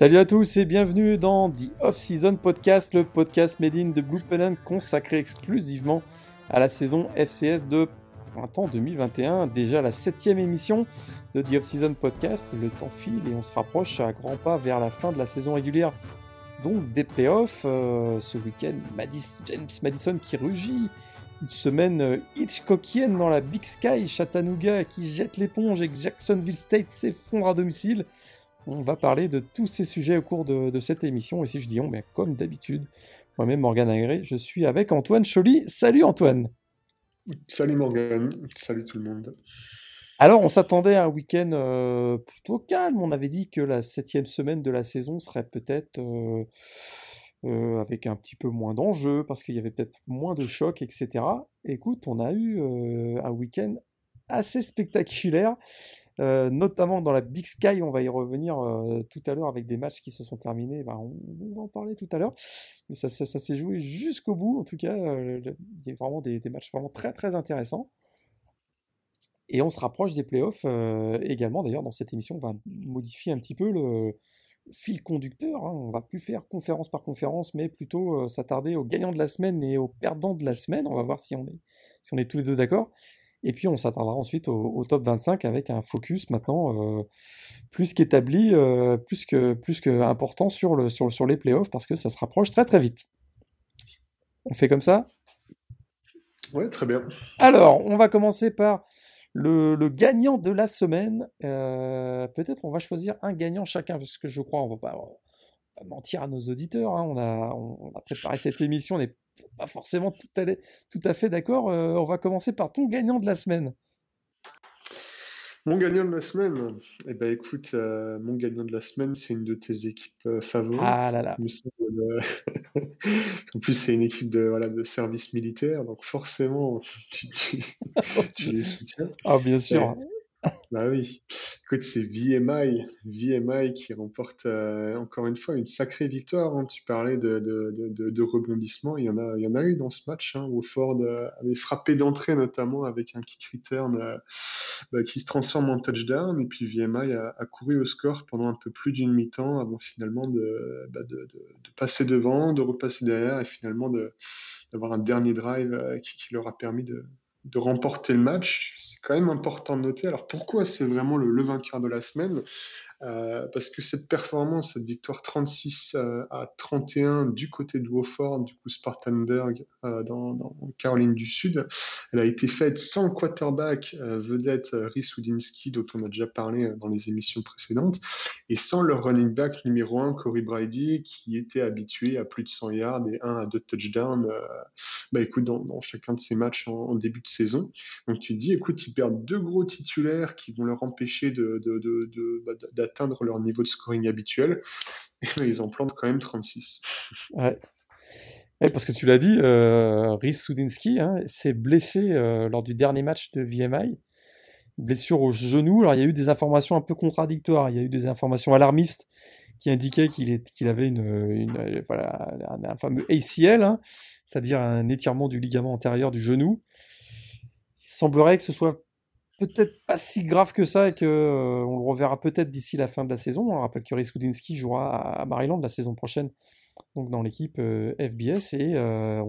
Salut à tous et bienvenue dans The Off-Season Podcast, le podcast made in de Blue Pennant consacré exclusivement à la saison FCS de printemps 2021. Déjà la septième émission de The Off-Season Podcast. Le temps file et on se rapproche à grands pas vers la fin de la saison régulière. Donc des playoffs. Euh, ce week-end, James Madison qui rugit. Une semaine euh, Hitchcockienne dans la Big Sky, Chattanooga qui jette l'éponge et Jacksonville State s'effondre à domicile. On va parler de tous ces sujets au cours de, cette émission. Et si je dis on, mais comme d'habitude, moi-même Morgan Agré, je suis avec Antoine Choly. Salut Antoine Salut Morgan, salut tout le monde. Alors, on s'attendait à un week-end euh, plutôt calme. On avait dit que la septième semaine de la saison serait peut-être euh, euh, avec un petit peu moins d'enjeux, parce qu'il y avait peut-être moins de chocs, etc. Écoute, on a eu un week-end assez spectaculaire. Euh, notamment dans la Big Sky, on va y revenir euh, tout à l'heure avec des matchs qui se sont terminés, ben, on, va en parler tout à l'heure, mais ça, s'est joué jusqu'au bout, en tout cas, euh, il y a vraiment des, matchs vraiment très très intéressants. Et on se rapproche des playoffs également, d'ailleurs dans cette émission, on va modifier un petit peu le, fil conducteur, hein. on va plus faire conférence par conférence, mais plutôt s'attarder aux gagnants de la semaine et aux perdants de la semaine, on va voir si on est, si on est tous les deux d'accord. Et puis on s'attendra ensuite au, top 25 avec un focus maintenant euh, plus qu'établi, euh, plus que plus que important sur le sur, sur les playoffs parce que ça se rapproche très très vite. On fait comme ça? Ouais, très bien. Alors, on va commencer par le, gagnant de la semaine. Euh, peut-être on va choisir un gagnant chacun parce que je crois on va pas, mentir à nos auditeurs. Hein. On, a, on, a préparé cette émission, on n'est pas forcément tout à, tout à fait d'accord. Euh, on va commencer par ton gagnant de la semaine. Mon gagnant de la semaine, eh ben écoute, euh, mon gagnant de la semaine, c'est une de tes équipes euh, favorites. Ah là là. en plus, c'est une équipe de, voilà, de service militaire, donc forcément, tu, tu, les soutiens. Ah bien sûr. Bah oui, écoute, c'est VMI, VMI qui remporte euh, encore une fois une sacrée victoire. Hein. Tu parlais de, de, de, rebondissement, il y, en a, il y en a eu dans ce match. Hein, où Ford euh, avait frappé d'entrée notamment avec un kick return euh, bah, qui se transforme en touchdown. Et puis VMI a, couru au score pendant un peu plus d'une mi-temps avant finalement de, bah, passer devant, de repasser derrière et finalement d'avoir un dernier drive qui leur a permis de, de remporter le match. C'est quand même important de noter. Alors pourquoi c'est vraiment le, vainqueur de la semaine? Euh, parce que cette performance, cette victoire 36 euh, à 31 du côté de Wofford, du coup Spartanburg euh, dans, Caroline du Sud, elle a été faite sans le quarterback vedette Rhys Woodinski, dont on a déjà parlé dans les émissions précédentes, et sans leur running back numéro 1, Corey Brady, qui était habitué à plus de 100 yards et 1 à 2 touchdowns bah, écoute, dans, chacun de ces matchs en, début de saison. Donc tu te dis, écoute, ils perdent deux gros titulaires qui vont leur empêcher de bah, atteindre leur niveau de scoring habituel. Et ils en plantent quand même 36. Ouais. parce que tu l'as dit, euh, Soudinski hein, s'est blessé euh, lors du dernier match de VMI. Blessure au genou. Alors il y a eu des informations un peu contradictoires. Il y a eu des informations alarmistes qui indiquaient qu'il avait un, fameux ACL, hein, c'est-à-dire un étirement du ligament antérieur du genou. Il semblerait que ce soit peut-être pas si grave que ça et que euh, le reverra peut-être d'ici la fin de la saison. On rappelle que Rhys jouera à Maryland la saison prochaine, donc dans l'équipe euh, FBS et euh,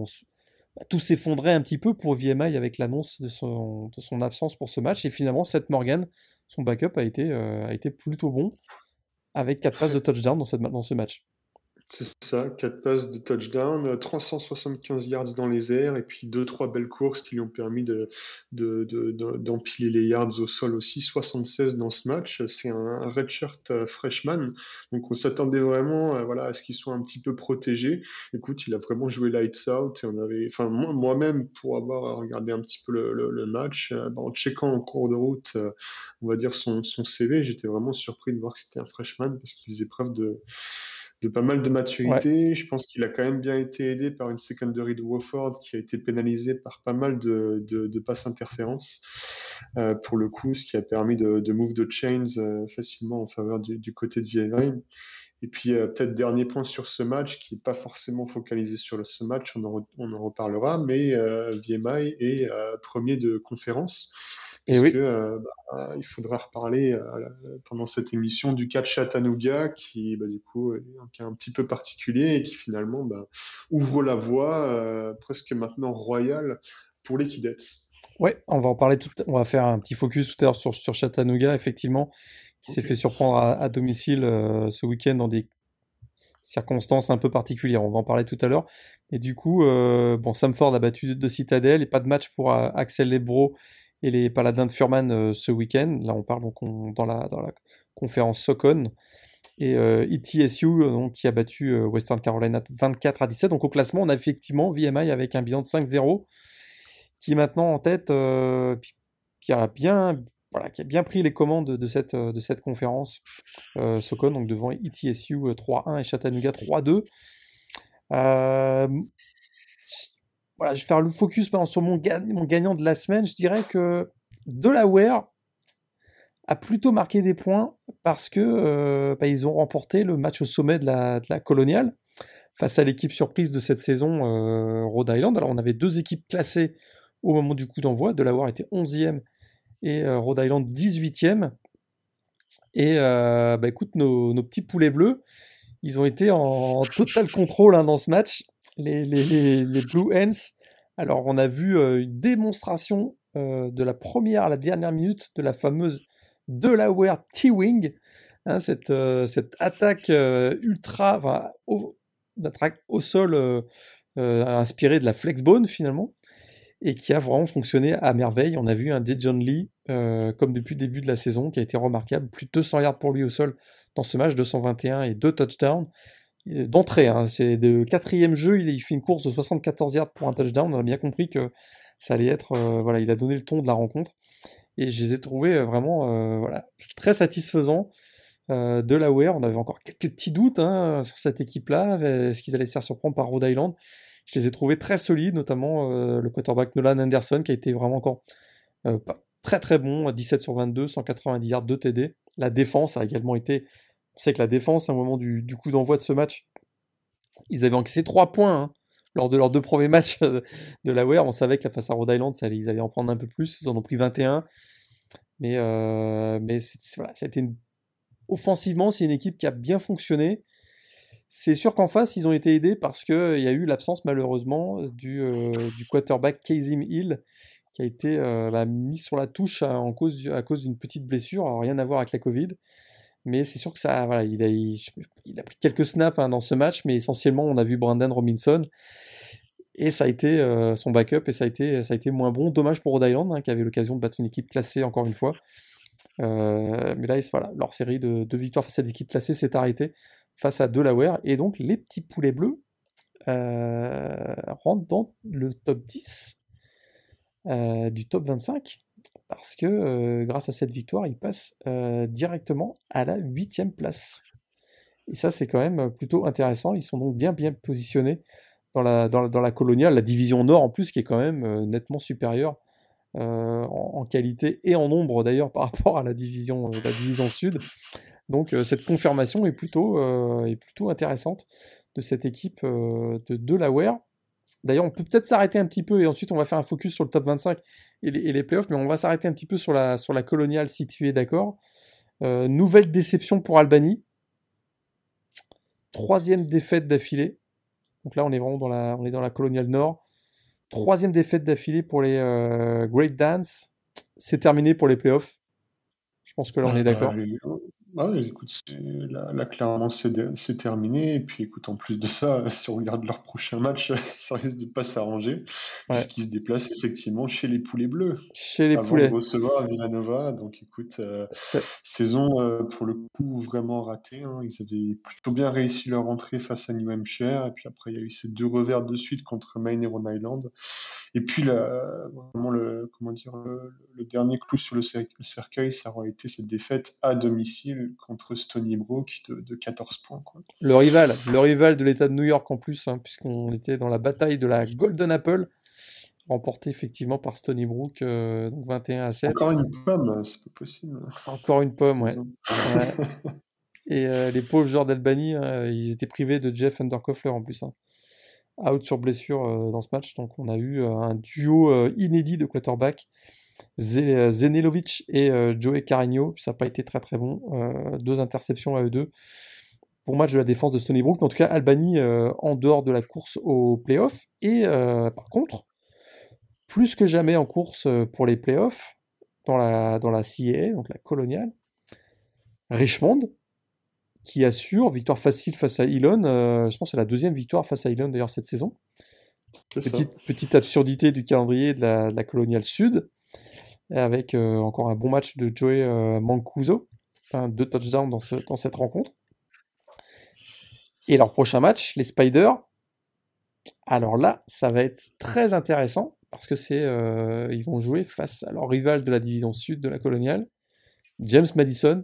bah, tout s'effondrait un petit peu pour VMI avec l'annonce de son, absence pour ce match et finalement Seth Morgan, son backup a été, plutôt bon avec 4 passes de touchdown dans ce match. C'est ça, 4 passes de touchdown, 375 yards dans les airs et puis 2-3 belles courses qui lui ont permis de, d'empiler les yards au sol aussi, 76 dans ce match. C'est un, redshirt euh, freshman, donc on s'attendait vraiment euh, voilà, à ce qu'il soit un petit peu protégé. Écoute, il a vraiment joué lights out et on avait, enfin moi-même pour avoir regardé un petit peu le, match, euh, bah, en checkant en cours de route, on va dire son CV, j'étais vraiment surpris de voir que c'était un freshman parce qu'il faisait preuve de de pas mal de maturité. Je pense qu'il a quand même bien été aidé par une secondary de Wofford qui a été pénalisée par pas mal de, de, passes interférences euh, pour le coup, ce qui a permis de, de move de chains euh, facilement en faveur du, du côté de VMI. Et puis euh, peut-être dernier point sur ce match qui n'est pas forcément focalisé sur ce match, on en, on en reparlera, mais VMI est premier de conférence Et oui. Bah, il faudra reparler pendant cette émission du catch Chattanooga qui, bah, du coup, est un petit peu particulier et qui finalement bah, ouvre la voie presque maintenant royale pour les Kidets. Ouais, on va en parler tout. On va faire un petit focus tout à l'heure sur, sur Chattanooga, effectivement, qui s'est fait surprendre à, domicile ce week-end dans des circonstances un peu particulières. On va en parler tout à l'heure. Et du coup, euh, bon, Samford a battu de Citadel et pas de match pour euh, Axel Lebro et les Paladins de Furman euh, ce week-end. Là, on parle donc dans, la, dans la conférence Socon. Et ETSU, donc, qui a battu Western Carolina 24 à 17. Donc au classement, on a effectivement VMI avec un bilan de 5-0, qui est maintenant en tête, qui a bien voilà, qui a bien pris les commandes de cette, de cette conférence. Euh, Socon, donc devant ETSU 3-1 et Chattanooga 3-2. Euh, voilà, je vais faire le focus sur mon, gagnant de la semaine. Je dirais que Delaware a plutôt marqué des points parce que euh, bah, ont remporté le match au sommet de la, coloniale face à l'équipe surprise de cette saison, euh, Rhode Island. Alors on avait deux équipes classées au moment du coup d'envoi. Delaware était 11e et euh, Rhode Island 18e. Et bah, écoute, nos, petits poulets bleus, ils ont été en, total contrôle hein, dans ce match, les, Blue Hens. Alors on a vu euh, une démonstration de la première à la dernière minute de la fameuse Delaware T-Wing, hein, cette, cette attaque ultra, enfin, au, au sol inspirée de la Flexbone finalement et qui a vraiment fonctionné à merveille. On a vu un Dejon Lee, euh, comme depuis le début de la saison, qui a été remarquable. Plus de 200 yards pour lui au sol dans ce match, 221 et 2 touchdowns. D'entrée, hein, c'est de quatrième jeu, il, fait une course de 74 yards pour un touchdown. On a bien compris que ça allait être, euh, voilà, il a donné le ton de la rencontre. Et je les ai trouvés euh, vraiment, voilà, très satisfaisants. de Delaware, on avait encore quelques petits doutes hein, sur cette équipe-là. Est-ce qu'ils allaient se faire surprendre par Rhode Island je les ai trouvés très solides, notamment euh, le quarterback Nolan Anderson qui a été vraiment encore euh, très très bon, 17 sur 22, 190 yards, 2 TD. La défense a également été. On sait que la défense, à un moment du, coup d'envoi de ce match, ils avaient encaissé 3 points hein, lors de leurs deux premiers matchs de la WER. On savait que face à Rhode Island, ils allaient en prendre un peu plus. Ils en ont pris 21. Mais, euh, voilà, ça a été offensivement, c'est une équipe qui a bien fonctionné. C'est sûr qu'en face, ils ont été aidés parce qu'il y a eu l'absence malheureusement du, euh, quarterback Kazim Hill qui a été euh, bah, mis sur la touche à, en cause, à cause d'une petite blessure, rien à voir avec la Covid. Mais c'est sûr que ça, voilà, il a, pris quelques snaps hein, dans ce match, mais essentiellement on a vu Brandon Robinson et ça a été euh, son backup et ça a été, ça a été moins bon. Dommage pour Rhode Island hein, qui avait l'occasion de battre une équipe classée encore une fois. mais là, voilà, leur série de, victoires face à des équipes classées s'est arrêtée face à Delaware. Et donc les petits poulets bleus euh, rentrent dans le top 10 euh, du top 25 parce que euh, grâce à cette victoire, ils passent directement à la huitième place. Et ça, c'est quand même plutôt intéressant. Ils sont donc bien bien positionnés dans la, coloniale, la division nord en plus, qui est quand même nettement supérieure en, qualité et en nombre d'ailleurs par rapport à la division, sud. Donc euh, cette confirmation est plutôt, euh, est plutôt intéressante de cette équipe euh, de Delaware. D'ailleurs, on peut peut-être s'arrêter un petit peu et ensuite on va faire un focus sur le top 25 et les, playoffs, mais on va s'arrêter un petit peu sur la, sur la coloniale située, d'accord Nouvelle déception pour Albany. Troisième défaite d'affilée. Donc là, on est vraiment dans la, on est dans la coloniale nord. Troisième défaite d'affilée pour les Great Dance. C'est terminé pour les playoffs. Je pense que là, on est d'accord. Ah écoute, là, clairement, c'est terminé. Et puis, écoute, en plus de ça, si on regarde leur prochain match, ça risque de pas s'arranger, puisqu'ils se déplacent effectivement chez les Poulets Bleus. Chez les avant Poulets. de recevoir Villanova. Donc, écoute, euh, saison euh, pour le coup vraiment ratée. Hein. Ils avaient plutôt bien réussi leur entrée face à New Hampshire. Et puis après, il y a eu ces deux revers de suite contre Maine et Rhode Island. Et puis, vraiment, le, comment dire, le, dernier clou sur le cercueil, ça aurait été cette défaite à domicile contre Stony Brook de, 14 points. Quoi. Le rival, le rival de l'État de New York en plus, hein, puisqu'on était dans la bataille de la Golden Apple, remporté effectivement par Stony Brook, euh, donc 21 à 7. Encore une pomme, c'est pas possible. Encore une pomme, ouais. Et euh, les pauvres joueurs d'Albany, hein, ils étaient privés de Jeff Underkoffler en plus. Hein out sur blessure euh, dans ce match. Donc on a eu euh, un duo euh, inédit de quarterback Zenelovic et Joey Carigno, ça n'a pas été très très bon. deux interceptions à eux deux. Pour match de la défense de Stony Brook, en tout cas Albany en dehors de la course au playoff. Et par contre, plus que jamais en course pour les playoffs dans la, dans la CAA, donc la coloniale. Richmond, qui assure victoire facile face à Elon. je pense que c'est la deuxième victoire face à Elon d'ailleurs cette saison. Petite, petite, absurdité du calendrier de la, de coloniale sud, avec encore un bon match de Joey Mancuso, deux touchdowns dans, ce, dans cette rencontre. Et leur prochain match, les Spiders, alors là, ça va être très intéressant parce que c'est euh, ils vont jouer face à leur rival de la division sud de la coloniale, James Madison,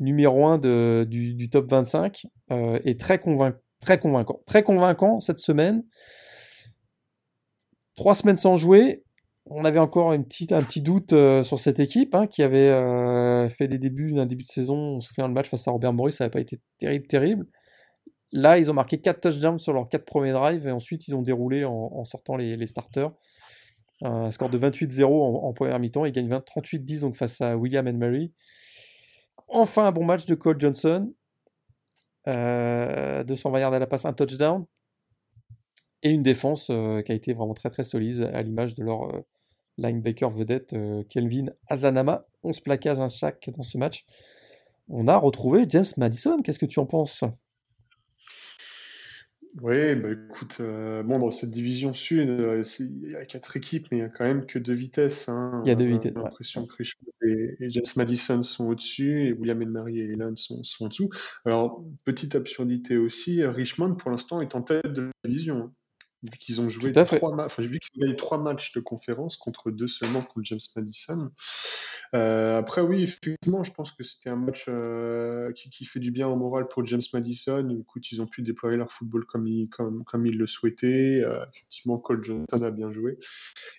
numéro 1 de, du, top 25, euh, et très, très convaincant. Très convaincant cette semaine. Trois semaines sans jouer, on avait encore un petit doute euh, sur cette équipe hein, qui avait fait des débuts, un début de saison. On se souvient le match face à Robert Morris, ça n'avait pas été terrible, terrible. Là, ils ont marqué 4 touchdowns sur leurs 4 premiers drives et ensuite ils ont déroulé en, sortant les, starters. Un score de 28-0 en, première mi-temps. Ils gagnent 38-10 donc face à William and Mary. Enfin, un bon match de Cole Johnson. 220 yards à la passe, un touchdown. Et une défense euh, qui a été vraiment très très solide à l'image de leur euh, linebacker vedette euh, Kelvin Azanama. 11 plaquages, un sac dans ce match. On a retrouvé James Madison. Qu'est-ce que tu en penses? Oui, bah écoute, euh, bon, dans cette division sud, euh, il y a quatre équipes, mais il y a quand même que deux vitesses. Hein. Il y a deux vitesses. J'ai l'impression que Richmond et, James Madison sont au-dessus, et William et Mary et Elan sont, sont en dessous. Alors, petite absurdité aussi, Richmond, pour l'instant, est en tête de la division. Vu qu'ils ont joué trois matchs, enfin, vu qu'ils ont gagné trois matchs de conférence contre deux seulement contre James Madison. Euh, après, oui, effectivement, je pense que c'était un match euh, qui, fait du bien au moral pour James Madison. Écoute, ils ont pu déployer leur football comme ils, comme, comme ils le souhaitaient. Euh, effectivement, Cole Johnson a bien joué.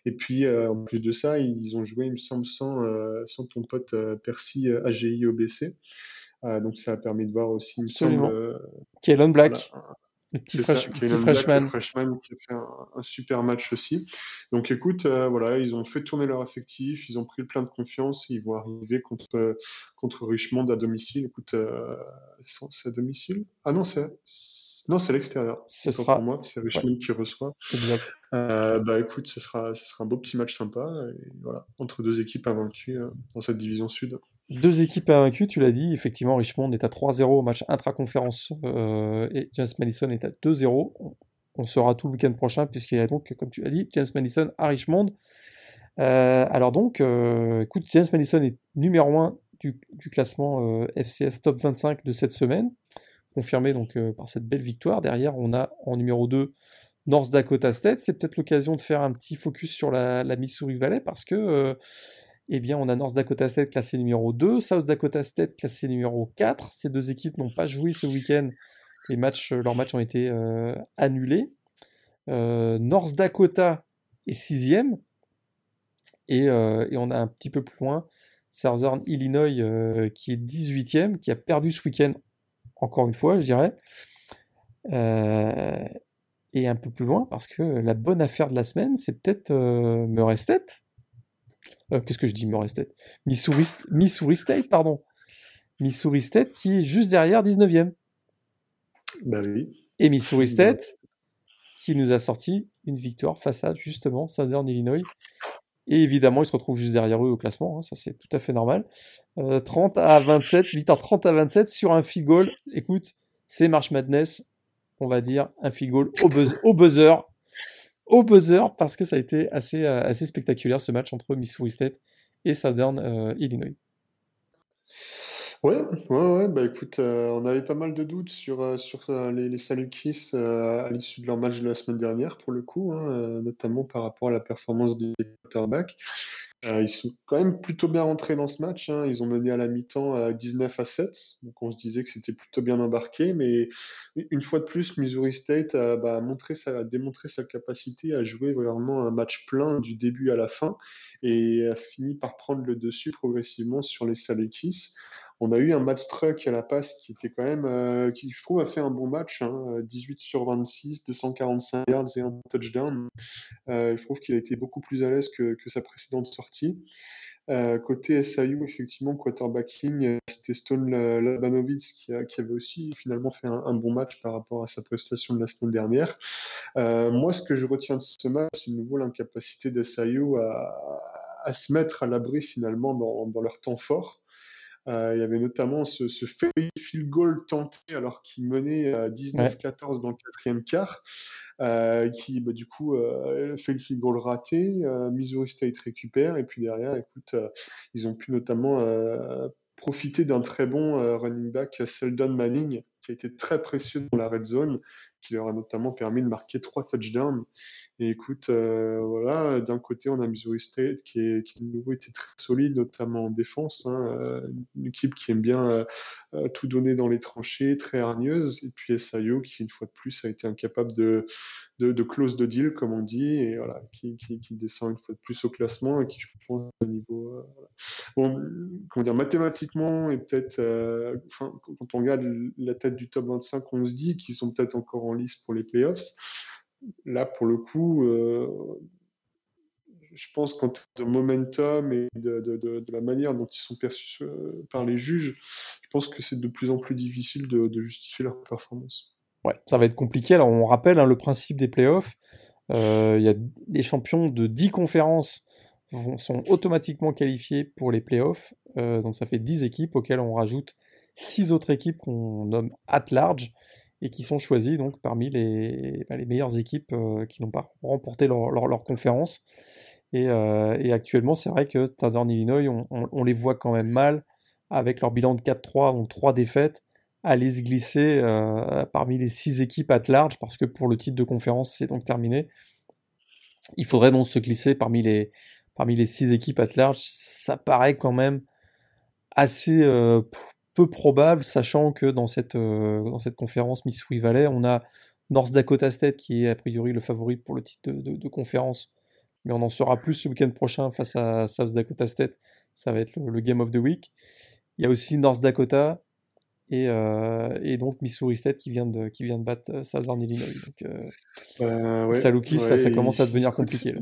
Et puis, en plus de ça, ils ont joué, il me semble, sans, sans ton pote Percy AGI OBC. donc, ça a permis de voir aussi, il me semble. Kellen Black. Le petit, freshman. qui a fait un, super match aussi. Donc écoute, euh, voilà, ils ont fait tourner leur effectif, ils ont pris plein de confiance, ils vont arriver contre, contre Richmond à domicile. Écoute, euh, c'est à domicile? Ah non, c'est non, c'est l'extérieur. Ce sera pour moi, c'est Richmond qui reçoit. Exact. Euh, bah écoute, ce sera, ce sera un beau petit match sympa. Et voilà, entre deux équipes invaincues dans cette division sud. Deux équipes invaincues, tu l'as dit. Effectivement, Richmond est à 3-0 au match intra-conférence euh, et James Madison est à 2-0. On sera tout le week-end prochain puisqu'il y a donc, comme tu l'as dit, James Madison à Richmond. Euh, alors donc, euh, écoute, James Madison est numéro 1 du, classement FCS Top 25 de cette semaine, confirmé donc par cette belle victoire. Derrière, on a en numéro 2 North Dakota State. C'est peut-être l'occasion de faire un petit focus sur la, la Missouri Valley parce que eh bien, on a North Dakota State classé numéro 2, South Dakota State classé numéro 4. Ces deux équipes n'ont pas joué ce week-end. Matchs, leurs matchs ont été euh, annulés. Euh, North Dakota est sixième. Et, euh, et, on a un petit peu plus loin Southern Illinois qui est 18e, qui a perdu ce week-end, encore une fois, je dirais. et un peu plus loin, parce que la bonne affaire de la semaine, c'est peut-être Murray State euh, qu'est-ce que je dis, Murray State? Missouri, Missouri State, pardon. Missouri State qui est juste derrière 19e. Bah oui. Et Missouri State qui nous a sorti une victoire face à justement Southern Illinois. Et évidemment, ils se retrouvent juste derrière eux au classement, hein, ça c'est tout à fait normal. 30 euh, à 27, victoire 30 à 27 sur un field goal. Écoute, c'est March Madness, on va dire un field goal au, au buzzer au buzzer parce que ça a été assez, euh, assez spectaculaire ce match entre Missouri State et Southern euh, Illinois. Ouais, ouais, ouais, bah écoute, euh, on avait pas mal de doutes sur, sur les, les Salukis à l'issue de leur match de la semaine dernière, pour le coup, hein, notamment par rapport à la performance des quarterbacks. Euh, ils sont quand même plutôt bien rentrés dans ce match. Hein. Ils ont mené à la mi-temps à 19 à 7. Donc on se disait que c'était plutôt bien embarqué. Mais une fois de plus, Missouri State a, bah, montré sa, a démontré sa capacité à jouer vraiment un match plein du début à la fin et a fini par prendre le dessus progressivement sur les Salukis On a eu un Matt Struck à la passe qui était quand même, qui je trouve a fait un bon match, 18 hein, sur 26, 245 yards et un touchdown. je trouve qu'il a été beaucoup plus à l'aise que, sa précédente sortie. Euh, côté SIU, effectivement, quarterbacking, euh, c'était Stone Labanovic qui, qui, avait aussi finalement fait un, bon match par rapport à sa prestation de la semaine dernière. Euh, moi, ce que je retiens de ce match, c'est de nouveau l'incapacité des à, à, se mettre à l'abri finalement dans, leur temps fort. Euh, il y avait notamment ce, ce field goal tenté alors qu'il menait 19-14 dans le quatrième quart. Euh, qui bah, du coup euh, fait le field goal raté. Missouri State récupère et puis derrière, écoute, ils ont pu notamment profiter d'un très bon running back, Seldon Manning, qui a été très précieux dans la red zone qui leur a notamment permis de marquer trois touchdowns. Et écoute, euh, voilà, d'un côté, on a Missouri State qui, est, de nouveau était très solide, notamment en défense. Hein, euh, une équipe qui aime bien euh, tout donner dans les tranchées, très hargneuse. Et puis SIO qui, une fois de plus, a été incapable de, de, close de deal, comme on dit, et voilà, qui, qui, descend une fois de plus au classement et qui, je pense, au niveau. bon, comment dire, mathématiquement, et peut-être, quand on regarde la tête du top 25, on se dit qu'ils sont peut-être encore en lice pour les playoffs. Là, pour le coup, euh, je pense qu'en termes de momentum et de, la manière dont ils sont perçus euh, par les juges, je pense que c'est de plus en plus difficile de, justifier leur performance. Ouais, ça va être compliqué. Alors, on rappelle hein, le principe des playoffs. Euh, y a les champions de 10 conférences sont automatiquement qualifiés pour les playoffs. donc, ça fait 10 équipes auxquelles on rajoute 6 autres équipes qu'on nomme at large et qui sont choisis donc parmi les, bah, meilleures équipes euh, qui n'ont pas remporté leur, conférence. Et, euh, et actuellement, c'est vrai que Southern Illinois, on, on, les voit quand même mal avec leur bilan de 4-3, donc 3 défaites, aller se glisser euh, parmi les 6 équipes at large, parce que pour le titre de conférence, c'est donc terminé. Il faudrait donc se glisser parmi les, parmi les 6 équipes at large. Ça paraît quand même assez peu probable, sachant que dans cette, euh, dans cette conférence Missouri Valley, on a North Dakota State qui est a priori le favori pour le titre de, conférence, mais on en saura plus le week-end prochain face à South Dakota State, ça va être le, Game of the Week. Il y a aussi North Dakota et, euh, et donc Missouri State qui vient de, qui vient de battre euh, Southern Illinois. Donc, euh, ça, ça, commence à devenir compliqué.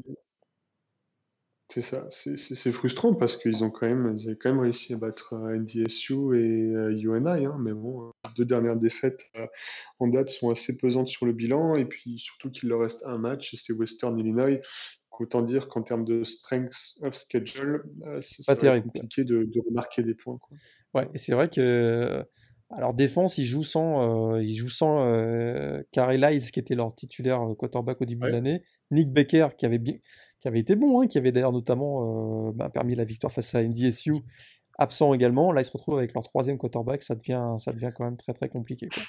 C'est ça, c'est frustrant parce qu'ils ont quand même, ils quand même réussi à battre euh, NDSU et UNI, euh, hein, mais bon, les deux dernières défaites euh, en date sont assez pesantes sur le bilan, et puis surtout qu'il leur reste un match, et c'est Western Illinois. autant dire qu'en termes de strength of schedule, c'est compliqué de, remarquer des points. Quoi. Ouais, et c'est vrai que alors défense, ils jouent sans, ils jouent sans Carey Lyles qui était leur titulaire quarterback au début de l'année, Nick Becker qui avait bien, qui avait été bon, hein, qui avait d'ailleurs notamment euh, bah, permis la victoire face à NDSU, absent également. Là, ils se retrouvent avec leur troisième quarterback, ça devient, ça devient quand même très très compliqué.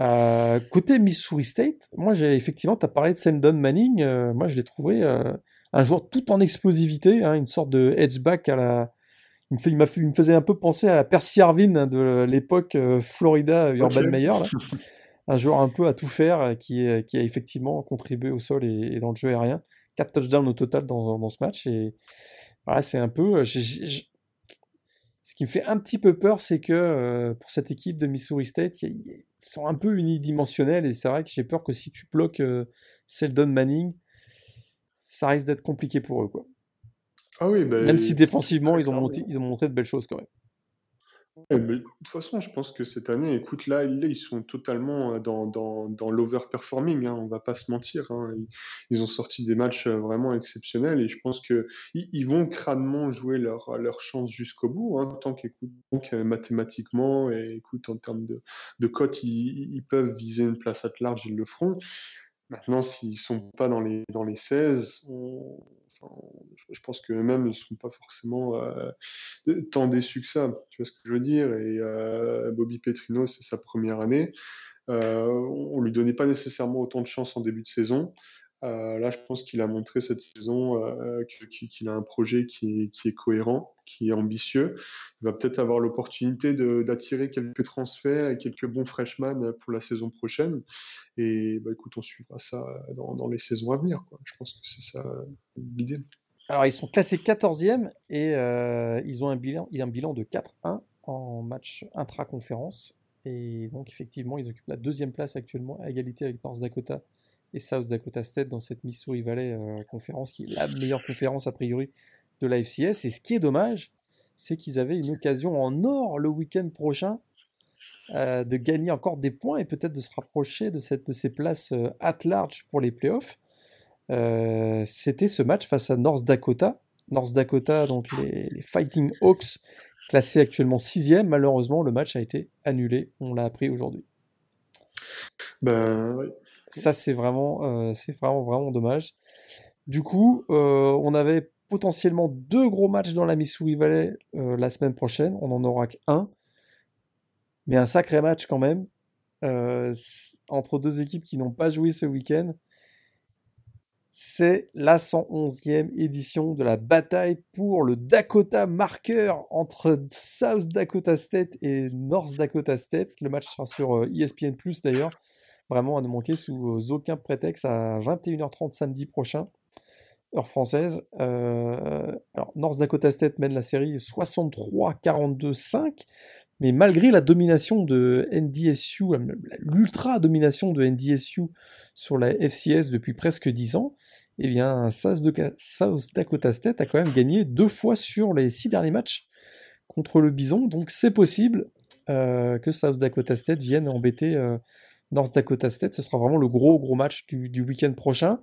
Euh, côté Missouri State, moi j'ai effectivement, tu as parlé de Sendon Manning, euh, moi je l'ai trouvé un joueur tout en explosivité, hein, une sorte de edgeback à la. Il me, fait, il, me faisait un peu penser à la Percy Harvin de l'époque Florida Urban Meyer. Là. un joueur un peu à tout faire euh, qui, qui a effectivement contribué au sol et, dans le jeu aérien. 4 touchdowns au total dans, dans ce match. Et voilà, c'est un peu. Euh, ce qui me fait un petit peu peur, c'est que euh, pour cette équipe de Missouri State, ils sont un peu unidimensionnels et c'est vrai que j'ai peur que si tu bloques Seldon Manning, ça risque d'être compliqué pour eux. Quoi. Ah oui, bah, Même si défensivement, ils ont, monté, ils ont montré de belles choses quand même de toute façon, je pense que cette année, écoute, là, ils sont totalement euh, dans, dans, dans l'overperforming, hein, on va pas se mentir. Hein. Ils, ont sorti des matchs euh, vraiment exceptionnels et je pense qu'ils ils vont crânement jouer leur, leur chance jusqu'au bout. Hein, tant qu'écoute, donc, euh, mathématiquement et écoute, en termes de, de cote, ils, ils, peuvent viser une place à large, ils le feront. Maintenant, s'ils sont pas dans les, dans les 16, on, je pense que même ils ne sont pas forcément euh, tant déçus que ça. Tu vois ce que je veux dire? Et euh, Bobby Petrino, c'est sa première année. Euh, on lui donnait pas nécessairement autant de chance en début de saison. Euh, là, je pense qu'il a montré cette saison euh, qu'il a un projet qui est, cohérent, qui est ambitieux. Il va peut-être avoir l'opportunité d'attirer quelques transferts et quelques bons freshmen pour la saison prochaine. Et bah, écoute, on suivra ça dans, les saisons à venir. Je pense que c'est ça l'idée. Alors, ils sont classés 14e et euh, ils ont un bilan, un bilan de 4-1 en match intra-conférence. Et donc, effectivement, ils occupent la deuxième place actuellement à égalité avec North Dakota et South Dakota State dans cette Missouri Valley euh, conférence qui est la meilleure conférence a priori de la FCS. Et ce qui est dommage, c'est qu'ils avaient une occasion en or le week-end prochain euh, de gagner encore des points et peut-être de se rapprocher de, cette, de ces places at large pour les playoffs. Euh, c'était ce match face à North Dakota. North Dakota, donc les, Fighting Hawks, classés actuellement sixième. Malheureusement, le match a été annulé. On l'a appris aujourd'hui. Ben, Ça, c'est vraiment, euh, vraiment, dommage. Du coup, euh, on avait potentiellement deux gros matchs dans la Missouri Valley la semaine prochaine. On n'en aura qu'un. Mais un sacré match quand même. entre deux équipes qui n'ont pas joué ce week-end c'est la 111e édition de la bataille pour le Dakota Marker entre South Dakota State et North Dakota State. Le match sera sur ESPN Plus d'ailleurs. Vraiment à ne manquer sous euh, aucun prétexte à 21h30 samedi prochain, heure française. Euh, alors North Dakota State mène la série 63-42-5. Mais malgré la domination de NDSU, l'ultra domination de NDSU sur la FCS depuis presque 10 ans, eh bien, South Dakota State a quand même gagné deux fois sur les six derniers matchs contre le Bison. Donc c'est possible euh, que South Dakota State vienne embêter North Dakota State. Ce sera vraiment le gros gros match du, week-end prochain.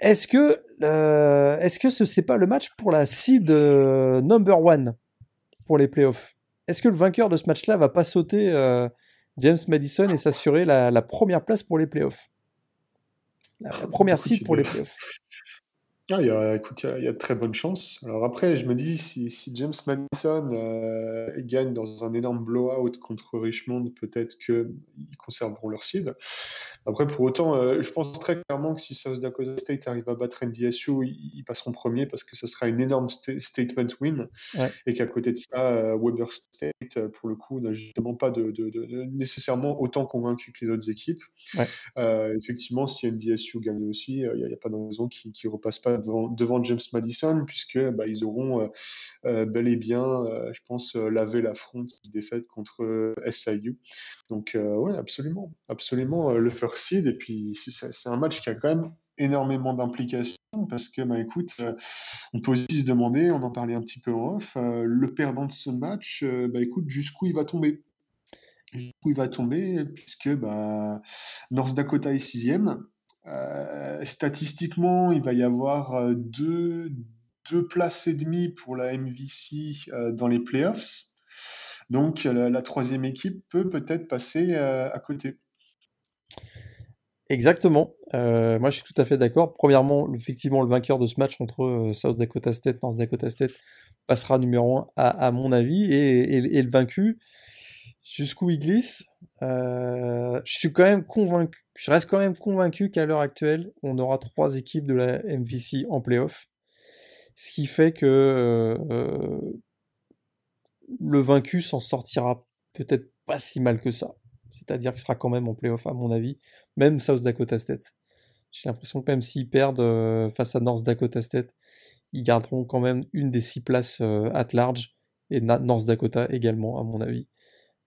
Est-ce que euh, est-ce que ce n'est pas le match pour la seed number one pour les playoffs? Est-ce que le vainqueur de ce match-là va pas sauter euh, James Madison et s'assurer la, première place pour les playoffs? La, première seed pour les playoffs ah, il, y a, écoute, il, y a, de très bonnes chances. Alors après, je me dis, si, James Madison euh, gagne dans un énorme blowout contre Richmond, peut-être qu'ils conserveront leur seed. Après, pour autant, euh, je pense très clairement que si South Dakota State arrive à battre NDSU, ils, passeront premier parce que ce sera une énorme statement win. Et qu'à côté de ça, euh, Weber State, euh, pour le coup, n'a justement pas de, nécessairement autant convaincu que les autres équipes. effectivement, si NDSU gagne aussi, il n'y a, pas de raison qu'ils ne repassent pas devant, James Madison, puisque bah, ils auront bel et bien, je pense, lavé la fronte défaite contre SIU. Donc, oui, absolument. Absolument, le first et puis, c'est un match qui a quand même énormément d'implications parce que, bah, écoute, euh, on peut aussi se demander, on en parlait un petit peu en off, euh, le perdant de ce match, euh, bah, écoute, jusqu'où il va tomber? Jusqu'où il va tomber, puisque bah, North Dakota est sixième. Statistiquement, il va y avoir deux, deux places et demie pour la MVC dans les playoffs. Donc, la, troisième équipe peut peut-être passer à côté. Exactement. Euh, moi, je suis tout à fait d'accord. Premièrement, effectivement, le vainqueur de ce match entre euh, South Dakota State, North Dakota State passera numéro 1 à, mon avis, et, le vaincu, jusqu'où il glisse, euh, je suis quand même convaincu, je reste quand même convaincu qu'à l'heure actuelle, on aura trois équipes de la MVC en playoff, ce qui fait que le vaincu s'en sortira peut-être pas si mal que ça. C'est-à-dire qu'il sera quand même en playoff, à mon avis. Même South Dakota State. J'ai l'impression que même s'ils perdent euh, face à North Dakota State, ils garderont quand même une des six places euh, at large. Et North Dakota également, à mon avis, euh,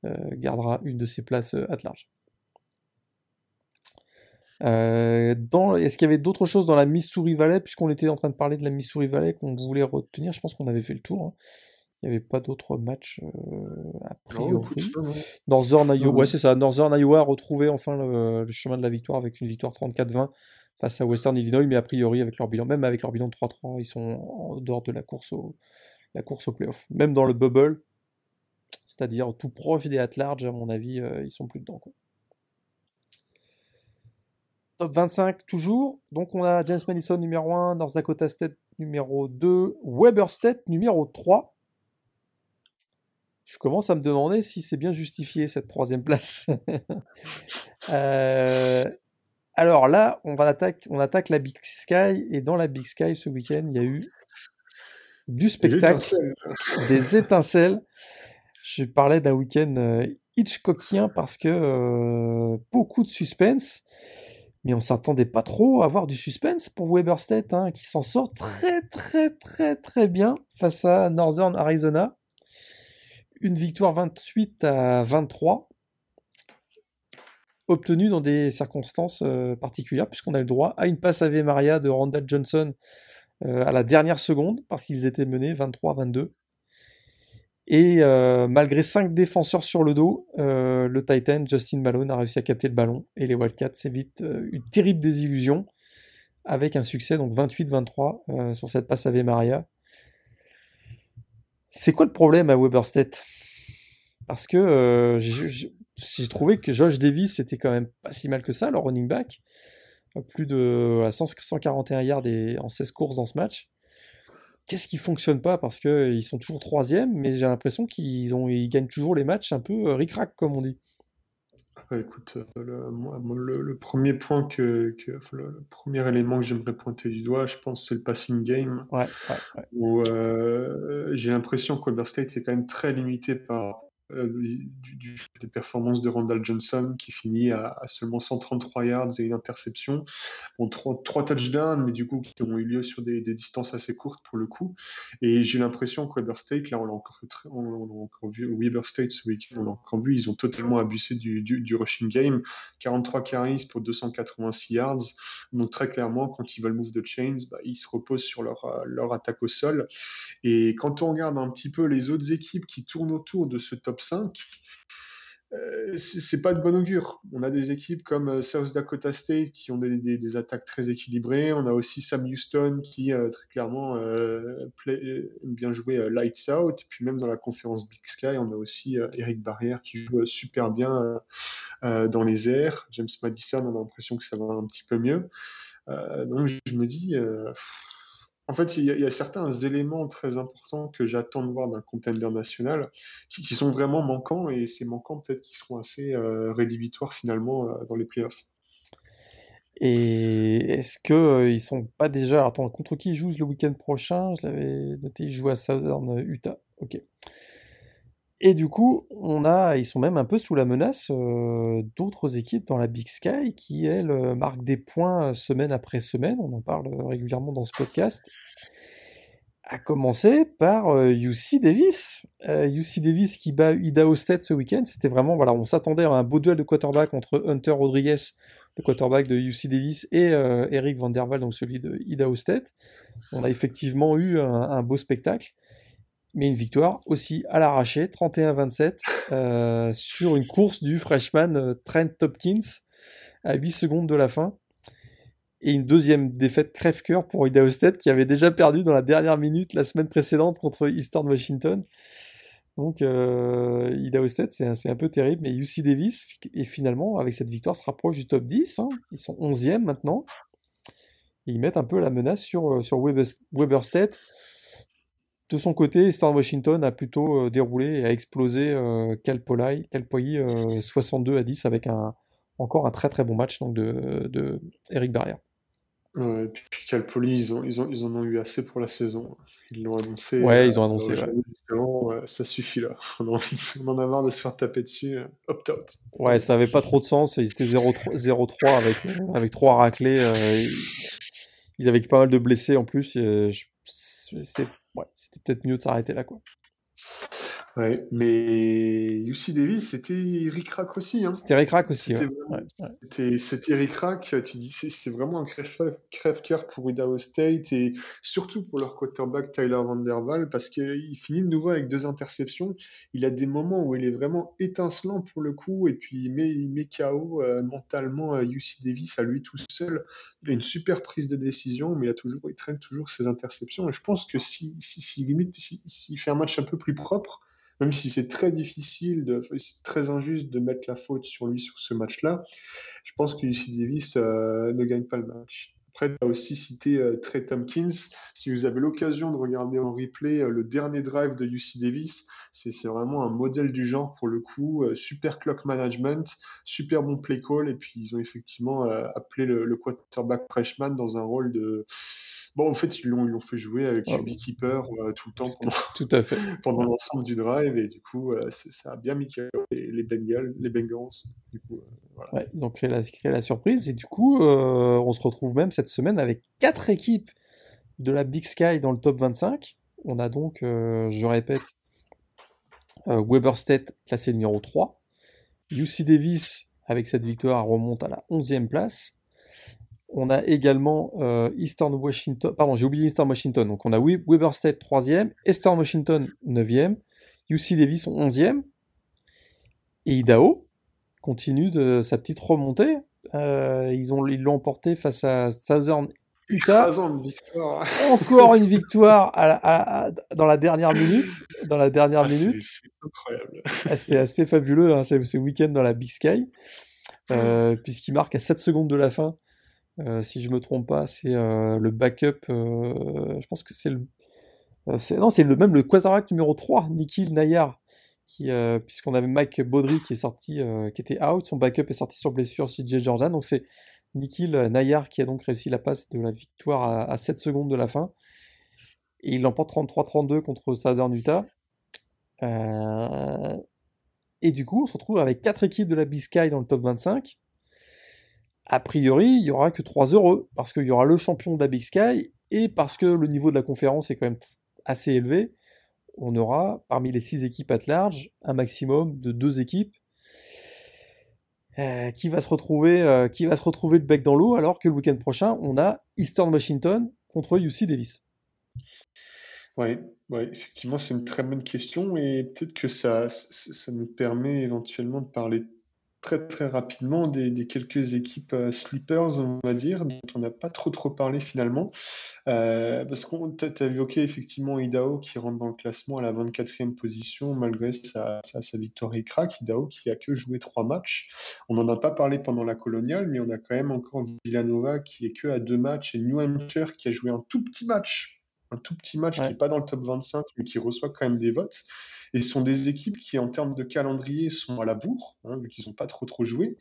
gardera une de ces places at large. Est-ce qu'il y avait d'autres choses dans la Missouri Valley, puisqu'on était en train de parler de la Missouri Valley qu'on voulait retenir Je pense qu'on avait fait le tour. Hein. Il n'y avait pas d'autres matchs euh, a priori. Northern Iowa, ouais, c'est ça. Northern Iowa a retrouvé enfin le, chemin de la victoire avec une victoire 34-20 face à Western Illinois, mais a priori avec leur bilan, même avec leur bilan de 3-3, ils sont en dehors de la course au, la course au playoff. Même dans le bubble, c'est-à-dire tout proche des at-large, à mon avis, euh, ils sont plus dedans. Top 25 toujours. Donc on a James Madison numéro 1, North Dakota State numéro 2, Weber State numéro 3 je commence à me demander si c'est bien justifié cette troisième place. Euh, alors là, on, va attaque, on attaque la Big Sky et dans la Big Sky ce week-end, il y a eu du spectacle, des étincelles. Je parlais d'un week-end euh, Hitchcockien parce que euh, beaucoup de suspense. Mais on s'attendait pas trop à avoir du suspense pour Weber State, hein, qui s'en sort très très très très bien face à Northern Arizona. Une victoire 28 à 23, obtenue dans des circonstances euh, particulières, puisqu'on a le droit à une passe Ave Maria de Randall Johnson à la dernière seconde, parce qu'ils étaient menés 23-22. Et euh, malgré 5 défenseurs sur le dos, euh, le Titan, Justin Malone, a réussi à capter le ballon. Et les Wildcats évitent euh, une terrible désillusion avec un succès, donc 28-23 sur cette passe Ave Maria. C'est quoi le problème à Weber State? Parce que j'ai trouvé que Josh Davis c'était quand même pas si mal que ça, le running back. Plus de 141 yards et en 16 courses dans ce match qu'est-ce qui fonctionne pas? Parce qu'ils sont toujours troisième, mais j'ai l'impression qu'ils ont, ils gagnent toujours les matchs un peu euh, ric-rac, comme on dit. écoute, euh, le, premier point que, le, premier élément que j'aimerais pointer du doigt, je pense, c'est le passing game. Ouais, Où euh, j'ai l'impression qu'Ober State est quand même très limité par euh, des performances de Randall Johnson qui finit à, seulement 133 yards et une interception. Bon, trois, trois touchdowns, mais du coup qui ont eu lieu sur des, distances assez courtes pour le coup. Et j'ai l'impression que Weber State, là on l'a encore, encore vu, Weber State ce week-end, on l'a encore vu, ils ont totalement abusé du, du, rushing game. 43 carries pour 286 yards. Donc très clairement, quand ils veulent move the chains, bah, ils se reposent sur leur, leur attaque au sol. Et quand on regarde un petit peu les autres équipes qui tournent autour de ce top 5, euh, c'est pas de bon augure. On a des équipes comme euh, South Dakota State qui ont des, attaques très équilibrées. On a aussi Sam Houston qui euh, très clairement aime bien jouer lights out. Et puis même dans la conférence Big Sky, on a aussi Eric Barrière qui joue super bien dans les airs. James Madison, on a l'impression que ça va un petit peu mieux. donc je me dis en fait, il y, a, certains éléments très importants que j'attends de voir d'un contender national qui, sont vraiment manquants et ces manquants peut-être qui seront assez euh, rédhibitoires finalement euh, dans les playoffs. Et est-ce qu'ils euh, sont pas déjà. Attends, contre qui ils jouent le week-end prochain? Je l'avais noté, ils jouent à Southern Utah. Ok. Et du coup, on a, ils sont même un peu sous la menace euh, d'autres équipes dans la Big Sky qui, elles, euh, marquent des points euh, semaine après semaine. On en parle régulièrement dans ce podcast. À commencer par UC Davis. UC Davis qui bat Idaho State ce week-end. C'était vraiment, voilà, on s'attendait à un beau duel de quarterback entre Hunter Rodriguez, le quarterback de UC Davis, et Eric Van Der Waal, donc celui de Idaho State. On a effectivement eu un beau spectacle mais une victoire aussi à l'arraché, 31-27, euh, sur une course du freshman euh, Trent Topkins à 8 secondes de la fin. Et une deuxième défaite crève-cœur pour Idaho State qui avait déjà perdu dans la dernière minute la semaine précédente contre Eastern Washington. Donc euh, Idaho State, c'est un, peu terrible. Mais UC Davis, et finalement, avec cette victoire, se rapproche du top 10. Hein. Ils sont 11e maintenant. Ils mettent un peu la menace sur, sur Weber State de son côté, Eastern Washington a plutôt euh, déroulé et a explosé euh, Cal Poly, 62 euh, à 10 avec un, encore un très très bon match donc, de, de Eric Barrière. Ouais, puis Cal Poly, ils, ont, ils, ont, ils en ont eu assez pour la saison. Ils l'ont annoncé. Ouais, ils ont annoncé. ça suffit là. On, en a marre de se faire taper dessus. Opt-out. Ouais, ça avait pas trop de sens. Ils étaient 0-3 avec, avec 3 raclés. ils avaient pas mal de blessés en plus. C'est ouais, c'était peut-être mieux de s'arrêter là, quoi. Ouais, mais UC Davis, c'était Rick Rack aussi. Hein. C'était Rick Rack aussi. C'était Rick Rack, tu dis, c'est vraiment un crève-cœur pour Idaho State et surtout pour leur quarterback Tyler Vanderval parce qu'il finit de nouveau avec deux interceptions. Il a des moments où il est vraiment étincelant pour le coup et puis il met, il met KO euh, mentalement UC euh, Davis à lui tout seul. Il a une super prise de décision, mais il, a toujours, il traîne toujours ses interceptions. Et je pense que si, si, si limite, s'il fait un match un peu plus propre, même si c'est très difficile, de, c'est très injuste de mettre la faute sur lui sur ce match-là, je pense que UC Davis euh, ne gagne pas le match. Après, tu as aussi cité euh, Trey Tompkins. Si vous avez l'occasion de regarder en replay euh, le dernier drive de UC Davis, c'est, vraiment un modèle du genre pour le coup. super clock management, super bon play call. Et puis, ils ont effectivement appelé le, le, quarterback freshman dans un rôle de, Bon, en fait, ils l'ont, fait jouer avec ah, Keeper euh, tout le temps pendant, tout à fait. pendant l'ensemble du drive et du coup, euh, ça a bien mis les, les Bengals. Les Bengals du coup, euh, Ouais, ils ont créé la, créé la surprise. Et du coup, on se retrouve même cette semaine avec quatre équipes de la Big Sky dans le top 25. On a donc, je répète, Weber State classé numéro 3. UC Davis, avec cette victoire, remonte à la 11e place. On a également euh, Eastern Washington, pardon, j'ai oublié Eastern Washington. Donc on a Weber State 3e, Eastern Washington 9e, UC Davis 11e. Et Idaho continue de sa petite remontée. Euh, ils ont ils l'ont emporté face à Southern Utah. victoire. Encore une victoire dans la dernière minute. Dans la dernière Ah, minute. c'est c'est incroyable. Ah, C'était assez fabuleux, hein, ce, ce week-end dans la Big Sky, euh, puisqu'il marque à 7 secondes de la fin. Euh, si je me trompe pas, c'est euh, le backup. euh, je pense que c'est le. non, c'est le, même le quarterback numéro 3, Nikhil Nayar, puisqu'on avait Mike Baudry qui est sorti, qui était out, son backup est sorti sur blessure CJ Jordan, donc c'est Nikhil Nayar qui a donc réussi la passe de la victoire à, à 7 secondes de la fin. Et il l'emporte 33-32 contre Southern Utah. Et du coup, on se retrouve avec quatre équipes de la Big Sky dans le top 25. A priori, il y aura que trois heureux, parce qu'il y aura le champion de la Big Sky, et parce que le niveau de la conférence est quand même assez élevé, on aura, parmi les six équipes at large, un maximum de deux équipes euh, qui va se retrouver, euh, qui va se retrouver le bec dans l'eau, alors que le week-end prochain, on a Eastern Washington contre UC Davis. Oui, ouais, effectivement, c'est une très bonne question et peut-être que ça, ça nous permet éventuellement de parler très très rapidement des, quelques équipes euh, sleepers, on va dire, dont on n'a pas trop trop parlé finalement. Euh, parce qu'on t'a évoqué effectivement Idaho qui rentre dans le classement à la 24e position malgré sa, sa, sa victoire et crack. Idaho qui a que joué trois matchs. On n'en a pas parlé pendant la coloniale, mais on a quand même encore Villanova qui est que à deux matchs et New Hampshire qui a joué un tout petit match un tout petit match Ouais. qui n'est pas dans le top 25, mais qui reçoit quand même des votes. Et ce sont des équipes qui, en termes de calendrier, sont à la bourre, hein, vu qu'ils n'ont pas trop trop joué,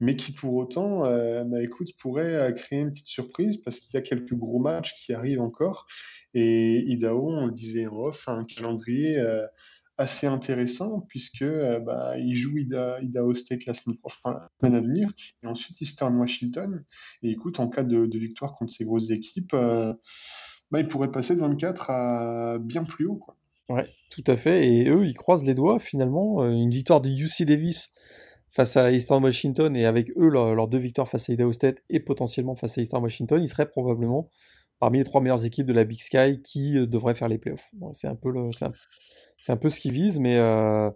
mais qui pour autant, euh, bah, écoute, pourraient euh, créer une petite surprise parce qu'il y a quelques gros matchs qui arrivent encore. Et Idaho, on le disait en off, a un calendrier euh, assez intéressant puisque euh, bah, il joue Ida- Idaho State la semaine, enfin, la semaine à venir et ensuite Eastern Washington. Et écoute, en cas de, de victoire contre ces grosses équipes, bah, il pourrait passer de 24 à bien plus haut. Quoi. Ouais, tout à fait. Et eux, ils croisent les doigts, finalement. Euh, Une victoire de UC Davis face à Eastern Washington et avec eux, leurs deux victoires face à Idaho State et potentiellement face à Eastern Washington, ils seraient probablement parmi les trois meilleures équipes de la Big Sky qui euh, devraient faire les playoffs. C'est un peu le, c'est un, c'est un peu ce qu'ils visent, mais euh,